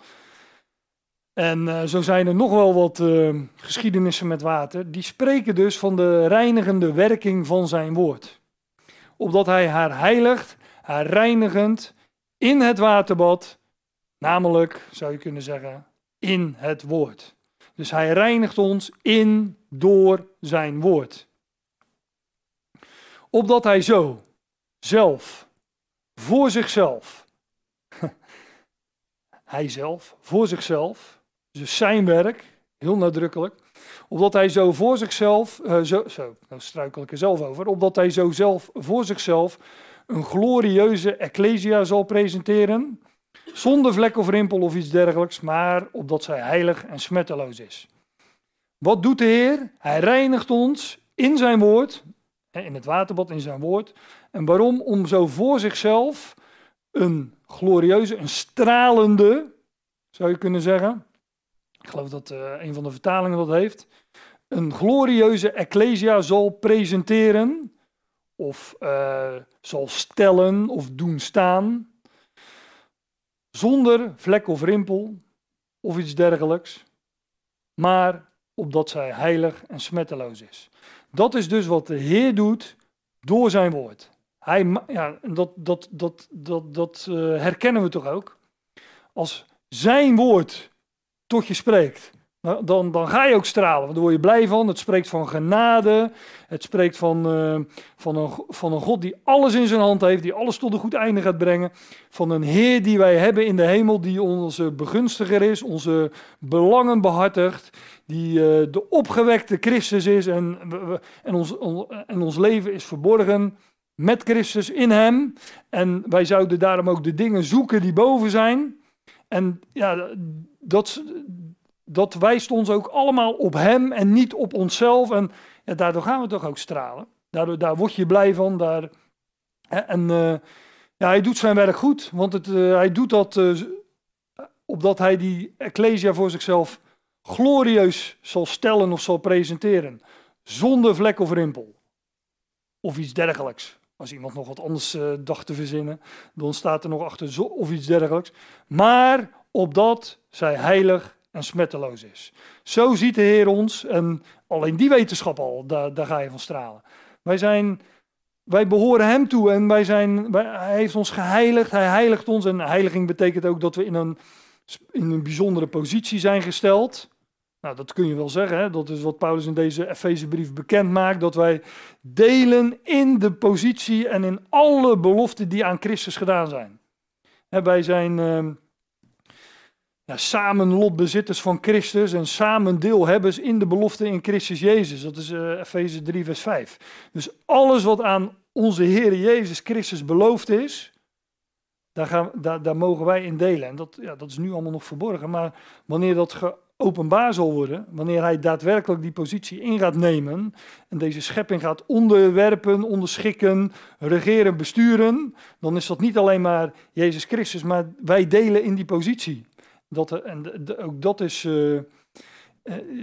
En uh, zo zijn er nog wel wat uh, geschiedenissen met water. Die spreken dus van de reinigende werking van zijn woord. Opdat hij haar heiligt, haar reinigend in het waterbad, namelijk, zou je kunnen zeggen, in het woord. Dus hij reinigt ons in door zijn woord. Opdat hij zo zelf, voor zichzelf, hij zelf, voor zichzelf, dus zijn werk, heel nadrukkelijk, Opdat hij zo voor zichzelf, uh, zo, zo, daar struikel ik er zelf over, opdat hij zo zelf voor zichzelf een glorieuze ecclesia zal presenteren, zonder vlek of rimpel of iets dergelijks, maar opdat zij heilig en smetteloos is. Wat doet de Heer? Hij reinigt ons in zijn woord, in het waterbad in zijn woord. En waarom? Om zo voor zichzelf een glorieuze, een stralende, zou je kunnen zeggen. Ik geloof dat uh, een van de vertalingen dat heeft. Een glorieuze ecclesia zal presenteren, of uh, zal stellen of doen staan, zonder vlek of rimpel of iets dergelijks, maar opdat zij heilig en smetteloos is. Dat is dus wat de Heer doet door zijn woord. Hij, dat dat, dat, dat, dat uh, herkennen we toch ook. Als zijn woord tot je spreekt, dan, dan ga je ook stralen. Want daar word je blij van. Het spreekt van genade. Het spreekt van, uh, van, een, van een God die alles in zijn hand heeft. Die alles tot een goed einde gaat brengen. Van een Heer die wij hebben in de hemel. Die onze begunstiger is. Onze belangen behartigt. Die uh, de opgewekte Christus is. En, en, ons, en ons leven is verborgen met Christus in hem. En wij zouden daarom ook de dingen zoeken die boven zijn. En ja, dat, dat wijst ons ook allemaal op hem en niet op onszelf. En ja, daardoor gaan we toch ook stralen. Daardoor, daar word je blij van. Daar, en uh, ja, hij doet zijn werk goed, want het, uh, hij doet dat uh, opdat hij die Ecclesia voor zichzelf glorieus zal stellen of zal presenteren. Zonder vlek of rimpel. Of iets dergelijks. Als iemand nog wat anders uh, dacht te verzinnen, dan staat er nog achter zo, of iets dergelijks. Maar opdat zij heilig en smetteloos is. Zo ziet de Heer ons en alleen die wetenschap al, daar, daar ga je van stralen. Wij zijn, wij behoren Hem toe en wij zijn, wij, Hij heeft ons geheiligd, Hij heiligt ons. En heiliging betekent ook dat we in een, in een bijzondere positie zijn gesteld. Nou, dat kun je wel zeggen. Hè? Dat is wat Paulus in deze Efezebrief bekend maakt. Dat wij delen in de positie en in alle beloften die aan Christus gedaan zijn. Hè, wij zijn uh, ja, samen lotbezitters van Christus en samen deelhebbers in de belofte in Christus Jezus. Dat is uh, Efeze 3, vers 5. Dus alles wat aan onze Heer Jezus Christus beloofd is, daar, gaan, daar, mogen wij in delen. En dat, ja, dat is nu allemaal nog verborgen. Maar wanneer dat openbaar zal worden, wanneer hij daadwerkelijk die positie in gaat nemen en deze schepping gaat onderwerpen, onderschikken, regeren, besturen, dan is dat niet alleen maar Jezus Christus, maar wij delen in die positie. Dat, en ook dat is, uh,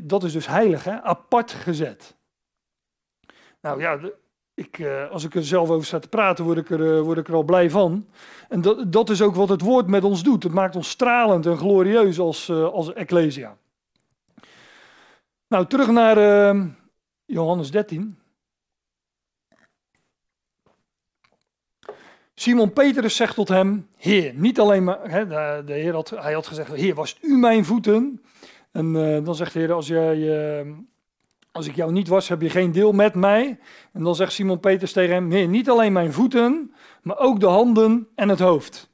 dat is dus heilig, hè? apart gezet. Nou ja, ik, uh, als ik er zelf over sta te praten, word ik er, word ik er al blij van. En dat, dat is ook wat het woord met ons doet. Het maakt ons stralend en glorieus als, als Ecclesia. Nou, terug naar uh, Johannes 13. Simon Petrus zegt tot hem, Heer, niet alleen maar, de, Heer had, hij had gezegd, Heer, was u mijn voeten? En uh, dan zegt de Heer, als, jij, uh, als ik jou niet was, heb je geen deel met mij. En dan zegt Simon Petrus tegen hem, Heer, niet alleen mijn voeten, maar ook de handen en het hoofd.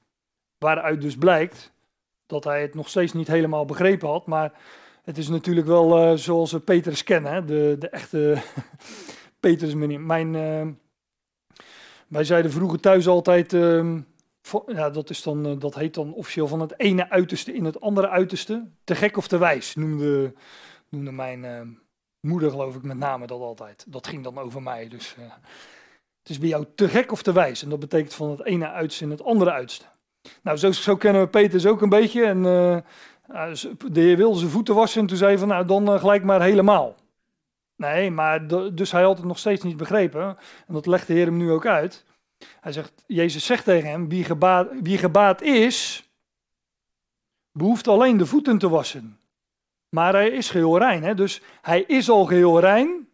Waaruit dus blijkt dat hij het nog steeds niet helemaal begrepen had, maar het is natuurlijk wel uh, zoals we Petrus kennen, hè? De, de echte Petrus manier. Mijn, uh, wij zeiden vroeger thuis altijd, uh, ja, dat, is dan, eh, dat heet dan officieel van het ene uiterste in het andere uiterste. Te gek of te wijs noemde, noemde mijn moeder geloof ik met name dat altijd. Dat ging dan over mij, dus het is bij jou te gek of te wijs. En dat betekent van het ene uiterste in het andere uiterste. Nou, zo, zo kennen we Petrus ook een beetje en de heer wilde zijn voeten wassen en toen zei hij van nou dan eh, gelijk maar helemaal. Nee, maar dus hij had het nog steeds niet begrepen. En dat legt de Heer hem nu ook uit. Hij zegt, Jezus zegt tegen hem, wie gebaat, wie is, behoeft alleen de voeten te wassen. Maar hij is geheel rein, hè? dus hij is al geheel rein.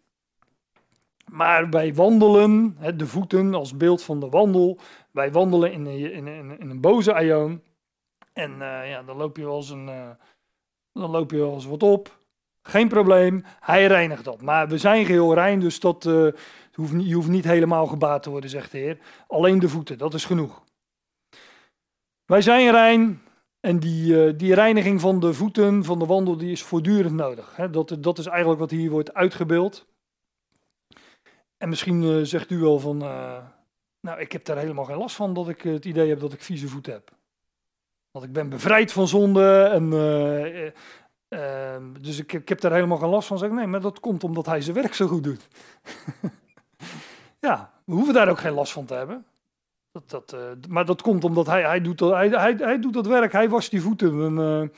Maar wij wandelen, hè, de voeten als beeld van de wandel, wij wandelen in, in, in, in een boze aion. En uh, ja, dan loop je wel eens een, uh, dan loop je wel eens wat op. Geen probleem, hij reinigt dat. Maar we zijn geheel rein, dus dat, uh, hoeft je hoeft niet helemaal gebaat te worden, zegt de Heer. Alleen de voeten, dat is genoeg. Wij zijn rein, En die, eh, die reiniging van de voeten, van de wandel, die is voortdurend nodig. Hè? Dat, dat is eigenlijk wat hier wordt uitgebeeld. En misschien eh, zegt u wel van, eh, nou ik heb daar helemaal geen last van dat ik het idee heb dat ik vieze voeten heb. Want ik ben bevrijd van zonde en ehm, dus ik, ik heb daar helemaal geen last van. Zeg nee, maar dat komt omdat hij zijn werk zo goed doet. ja, we hoeven daar ook geen last van te hebben. Dat, dat, uh, maar dat komt omdat hij, hij, doet dat, hij, hij, hij doet dat werk, hij wast die voeten. En,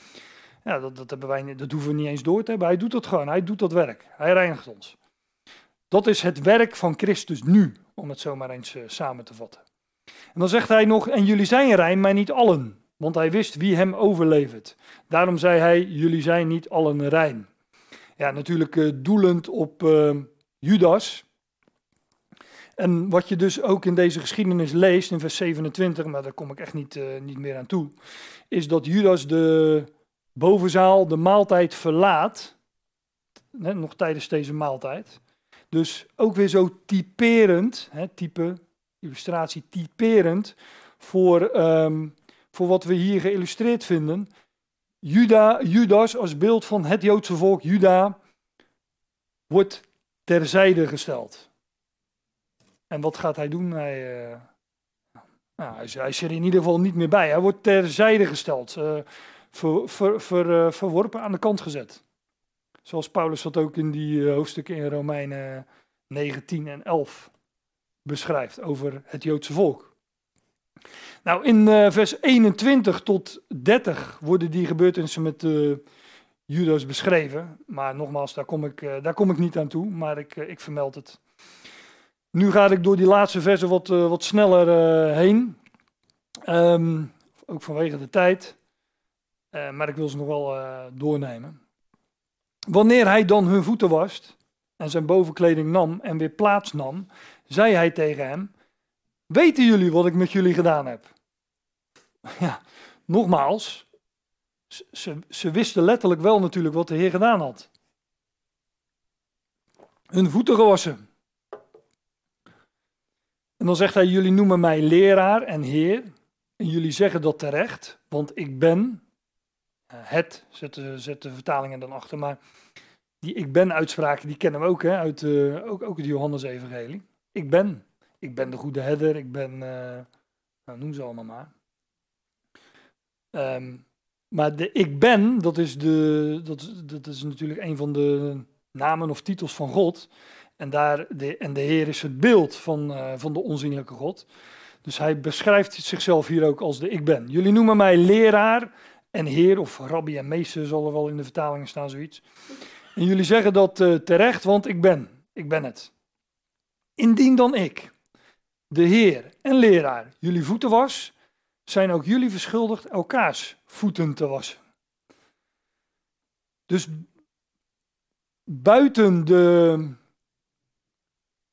ja, dat, dat, hebben wij, dat hoeven we niet eens door te hebben. Hij doet dat gewoon, hij doet dat werk. Hij reinigt ons. Dat is het werk van Christus nu, om het zomaar eens samen te vatten. En dan zegt hij nog, en jullie zijn rein, maar niet allen. Want hij wist wie hem overlevert. Daarom zei hij, jullie zijn niet allen rein. Ja, natuurlijk doelend op Judas, en wat je dus ook in deze geschiedenis leest, in vers 27, maar daar kom ik echt niet, uh, niet meer aan toe, is dat Judas de bovenzaal, de maaltijd verlaat, hè, nog tijdens deze maaltijd. Dus ook weer zo typerend, hè, type, illustratie, typerend voor, um, voor wat we hier geïllustreerd vinden. Juda, Judas als beeld van het Joodse volk, Juda, wordt terzijde gesteld. En wat gaat hij doen? Hij, uh, nou, hij, hij, is er in ieder geval niet meer bij. Hij wordt terzijde gesteld, ver, uh, verworpen, aan de kant gezet. Zoals Paulus dat ook in die hoofdstukken in Romeinen 19 en 11 beschrijft over het Joodse volk. Nou, in vers 21 tot 30 worden die gebeurtenissen met Judas beschreven. Maar nogmaals, daar kom ik, daar kom ik niet aan toe, maar ik, ik vermeld het. Nu ga ik door die laatste versen wat, uh, wat sneller uh, heen. Um, ook vanwege de tijd. Uh, maar ik wil ze nog wel doornemen. Wanneer hij dan hun voeten wast en zijn bovenkleding nam en weer plaats nam, zei hij tegen hem: Weten jullie wat ik met jullie gedaan heb? Ja, nogmaals, ze, ze wisten letterlijk wel natuurlijk wat de Heer gedaan had. Hun voeten gewassen. En dan zegt hij, jullie noemen mij leraar en heer. En jullie zeggen dat terecht, want ik ben, uh, het, zet de, zet de vertalingen dan achter, maar die ik ben uitspraken, die kennen we ook, hè, uit uh, ook, ook het Johannes-evangelie. Ik ben, ik ben de goede herder, ik ben, uh, nou, noem ze allemaal maar. Um, maar de ik ben, dat is, de, dat, dat is natuurlijk een van de namen of titels van God. En, daar de, en de Heer is het beeld van, uh, van de onzienlijke God. Dus hij beschrijft zichzelf hier ook als de ik ben. Jullie noemen mij leraar en heer, of rabbi en meester zal er wel in de vertalingen staan, zoiets. En jullie zeggen dat uh, terecht, want ik ben. Ik ben het. Indien dan ik, de Heer en leraar, jullie voeten was, zijn ook jullie verschuldigd elkaars voeten te wassen. Dus buiten de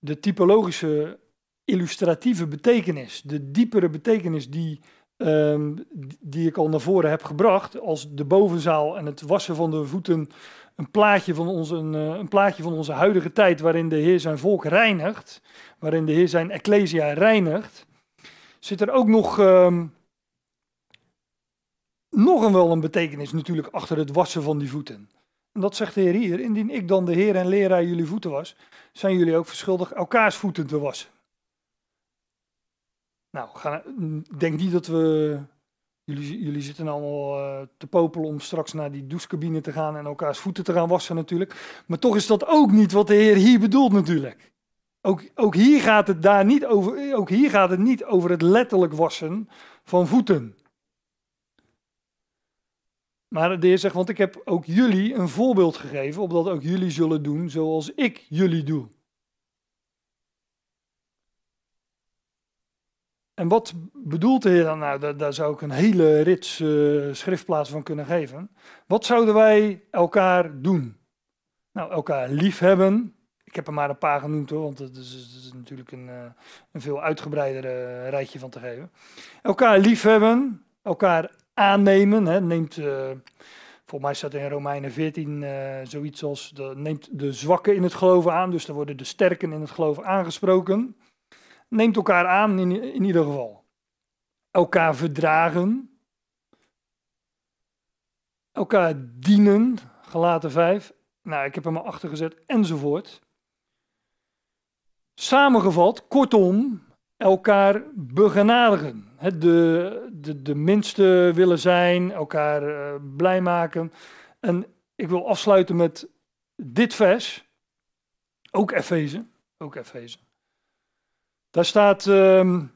de typologische illustratieve betekenis, de diepere betekenis die, um, die ik al naar voren heb gebracht, als de bovenzaal en het wassen van de voeten een plaatje van onze, een, eh, een plaatje van onze huidige tijd, waarin de Heer zijn volk reinigt, waarin de Heer zijn ecclesia reinigt, zit er ook nog, um, nog een wel een betekenis natuurlijk achter het wassen van die voeten. En dat zegt de Heer hier, indien ik dan de Heer en leraar jullie voeten was, zijn jullie ook verschuldigd elkaars voeten te wassen. Nou, ga, denk niet dat we. Jullie, jullie zitten allemaal uh, te popelen om straks naar die douchecabine te gaan en elkaars voeten te gaan wassen, natuurlijk. Maar toch is dat ook niet wat de Heer hier bedoelt, natuurlijk. Ook, ook, hier gaat het daar niet over, ook hier gaat het niet over het letterlijk wassen van voeten. Maar de Heer zegt, want ik heb ook jullie een voorbeeld gegeven, opdat ook jullie zullen doen zoals ik jullie doe. En wat bedoelt de Heer dan? Nou, daar, zou ik een hele rits uh, schriftplaats van kunnen geven. Wat zouden wij elkaar doen? Nou, elkaar liefhebben. Ik heb er maar een paar genoemd hoor, want het is, natuurlijk een, uh, een veel uitgebreider uh, rijtje van te geven. Elkaar liefhebben, elkaar aannemen. Hè, neemt, volgens mij staat in Romeinen 14 uh, zoiets als, de, neemt de zwakken in het geloven aan, dus dan worden de sterken in het geloven aangesproken. Neemt elkaar aan in, in ieder geval. Elkaar verdragen. elkaar dienen, gelaten 5. Nou, ik heb hem achter gezet, enzovoort. Samengevat, kortom, elkaar begenadigen. de, de, de minste willen zijn, elkaar uh, blij maken. En ik wil afsluiten met dit vers, ook Efeze, ook Efeze. Daar staat, um,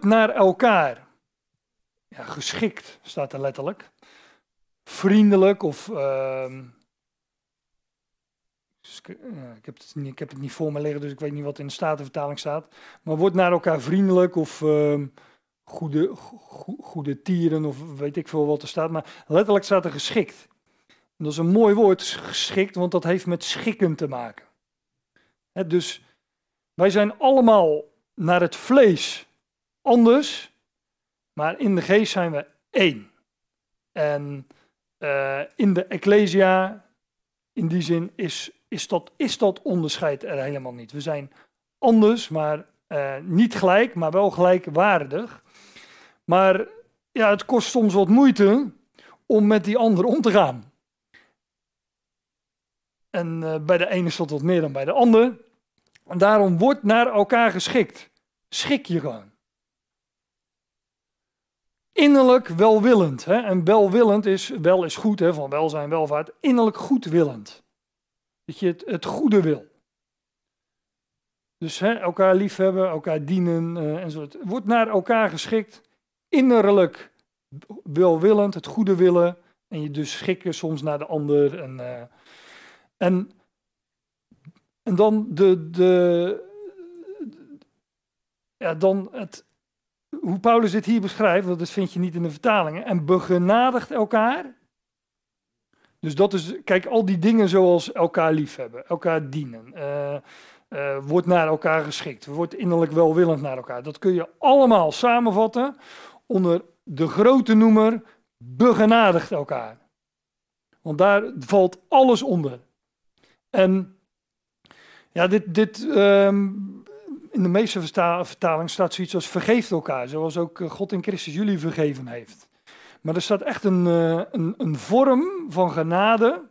naar elkaar ja, geschikt, staat er letterlijk. Vriendelijk of uh, ik, heb het niet, ik heb het niet voor me liggen, dus ik weet niet wat in de Statenvertaling staat. Maar wordt naar elkaar vriendelijk of uh, goede, goede tieren of weet ik veel wat er staat. Maar letterlijk staat er geschikt. Dat is een mooi woord, geschikt, want dat heeft met schikken te maken. dus wij zijn allemaal naar het vlees anders, maar in de geest zijn we één. En uh, in de Ecclesia, in die zin, is is dat, is dat onderscheid er helemaal niet. We zijn anders, maar uh, niet gelijk, maar wel gelijkwaardig. Maar ja, het kost soms wat moeite om met die ander om te gaan. En uh, bij de ene is dat wat meer dan bij de ander. En daarom wordt naar elkaar geschikt. Schik je gewoon. Innerlijk welwillend. Hè? En welwillend is, wel is goed, hè, van welzijn, welvaart. Innerlijk goedwillend. Dat je het, het goede wil. Dus hè, elkaar liefhebben, elkaar dienen uh, enzovoort. Wordt naar elkaar geschikt, innerlijk welwillend, het goede willen. En je dus schikken soms naar de ander. En, uh, en, en dan de, de, ja, dan het, hoe Paulus dit hier beschrijft, dat vind je niet in de vertalingen. En begenadigt elkaar dus dat is, kijk, al die dingen zoals elkaar liefhebben, elkaar dienen, uh, uh, wordt naar elkaar geschikt, wordt innerlijk welwillend naar elkaar. Dat kun je allemaal samenvatten onder de grote noemer begenadigt elkaar. Want daar valt alles onder. En ja, dit, dit um, in de meeste vertalingen staat zoiets als vergeeft elkaar, zoals ook God in Christus jullie vergeven heeft. Maar er staat echt een, uh, een, een vorm van genade.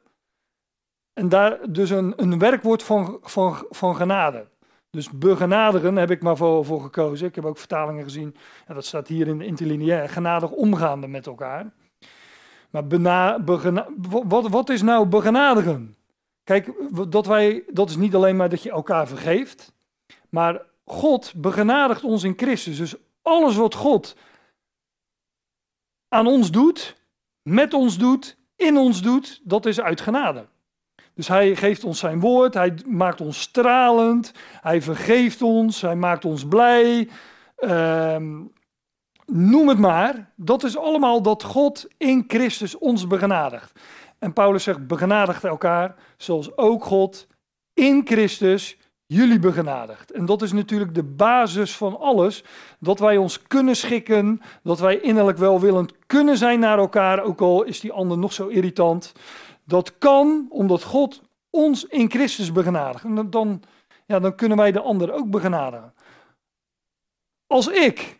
En daar dus een, een werkwoord van, van, van genade. Dus begenadigen heb ik maar voor, voor gekozen. Ik heb ook vertalingen gezien, en dat staat hier in de interlineair, genadig omgaande met elkaar. Maar wat, wat is nou begenadigen? Kijk, dat, wij, dat is niet alleen maar dat je elkaar vergeeft, maar God begenadigt ons in Christus. Dus alles wat God aan ons doet, met ons doet, in ons doet, dat is uit genade. Dus hij geeft ons zijn woord, hij maakt ons stralend, hij vergeeft ons, hij maakt ons blij. Ehm, noem het maar. Dat is allemaal dat God in Christus ons begenadigt. En Paulus zegt: begenadigt elkaar, zoals ook God in Christus jullie begenadigd. En dat is natuurlijk de basis van alles. Dat wij ons kunnen schikken, dat wij innerlijk welwillend kunnen zijn naar elkaar, ook al is die ander nog zo irritant. Dat kan omdat God ons in Christus begenadigt. En dan, ja, dan kunnen wij de ander ook begenadigen. Als ik,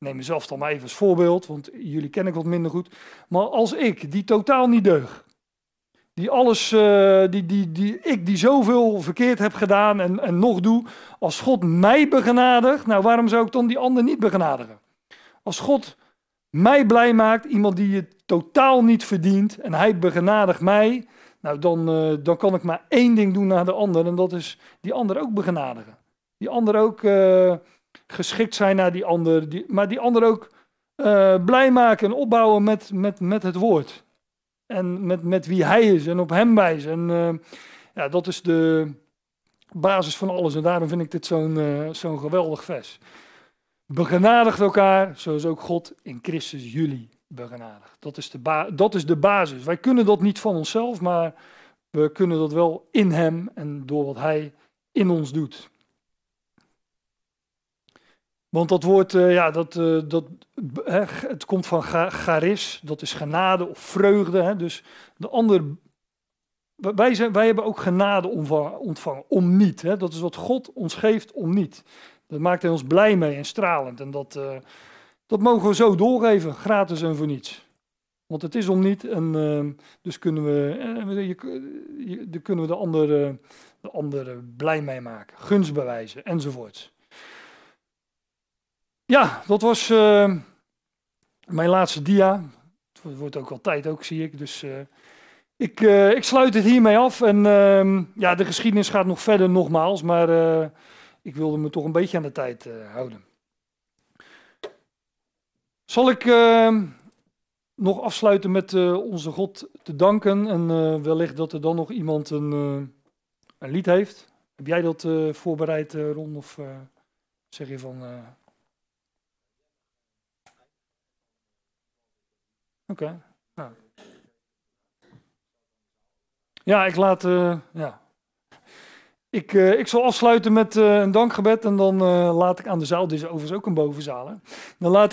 neem mezelf dan maar even als voorbeeld, want jullie ken ik wat minder goed. Maar als ik, die totaal niet deug, die alles, uh, die, die, die, ik die zoveel verkeerd heb gedaan en, en nog doe, als God mij begenadigt, nou waarom zou ik dan die ander niet begenadigen? Als God mij blij maakt, iemand die het totaal niet verdient, en hij begenadigt mij, nou dan, uh, dan kan ik maar één ding doen naar de ander, en dat is die ander ook begenadigen. Die ander ook uh, geschikt zijn naar die ander, die, maar die ander ook blij maken en opbouwen met, met, met het woord en met, met wie hij is en op hem wijzen. En uh, ja, dat is de basis van alles. En daarom vind ik dit zo'n uh, zo'n geweldig vers. Begenadigt elkaar, zoals ook God in Christus jullie begenadigt. Dat is, de dat is de basis. Wij kunnen dat niet van onszelf, maar we kunnen dat wel in hem en door wat hij in ons doet. Want dat woord, uh, ja, dat, uh, dat, het komt van charis, dat is genade of vreugde. Hè, dus de ander, wij, zijn, wij hebben ook genade ontvangen, om niet. Hè, dat is wat God ons geeft om niet. Dat maakt hij ons blij mee en stralend. En dat, uh, dat mogen we zo doorgeven, gratis en voor niets. Want het is om niet. En dus kunnen we, je, kunnen we de andere, de andere blij mee maken. Gunstbewijzen enzovoorts. Ja, dat was uh, mijn laatste dia. Het wordt ook wel tijd, ook zie ik. Dus uh, ik, uh, ik sluit het hiermee af. En uh, ja, de geschiedenis gaat nog verder, nogmaals. Maar ik wilde me toch een beetje aan de tijd houden. Zal ik ehm, nog afsluiten met onze God te danken. En wellicht dat er dan nog iemand een, een lied heeft. Heb jij dat voorbereid, Ron? Of zeg je van... Oké. Ja, ik laat. Uh, ja. Ik, uh, ik zal afsluiten met uh, een dankgebed en dan laat ik aan de zaal, dit is overigens ook een bovenzaal, dan laat ik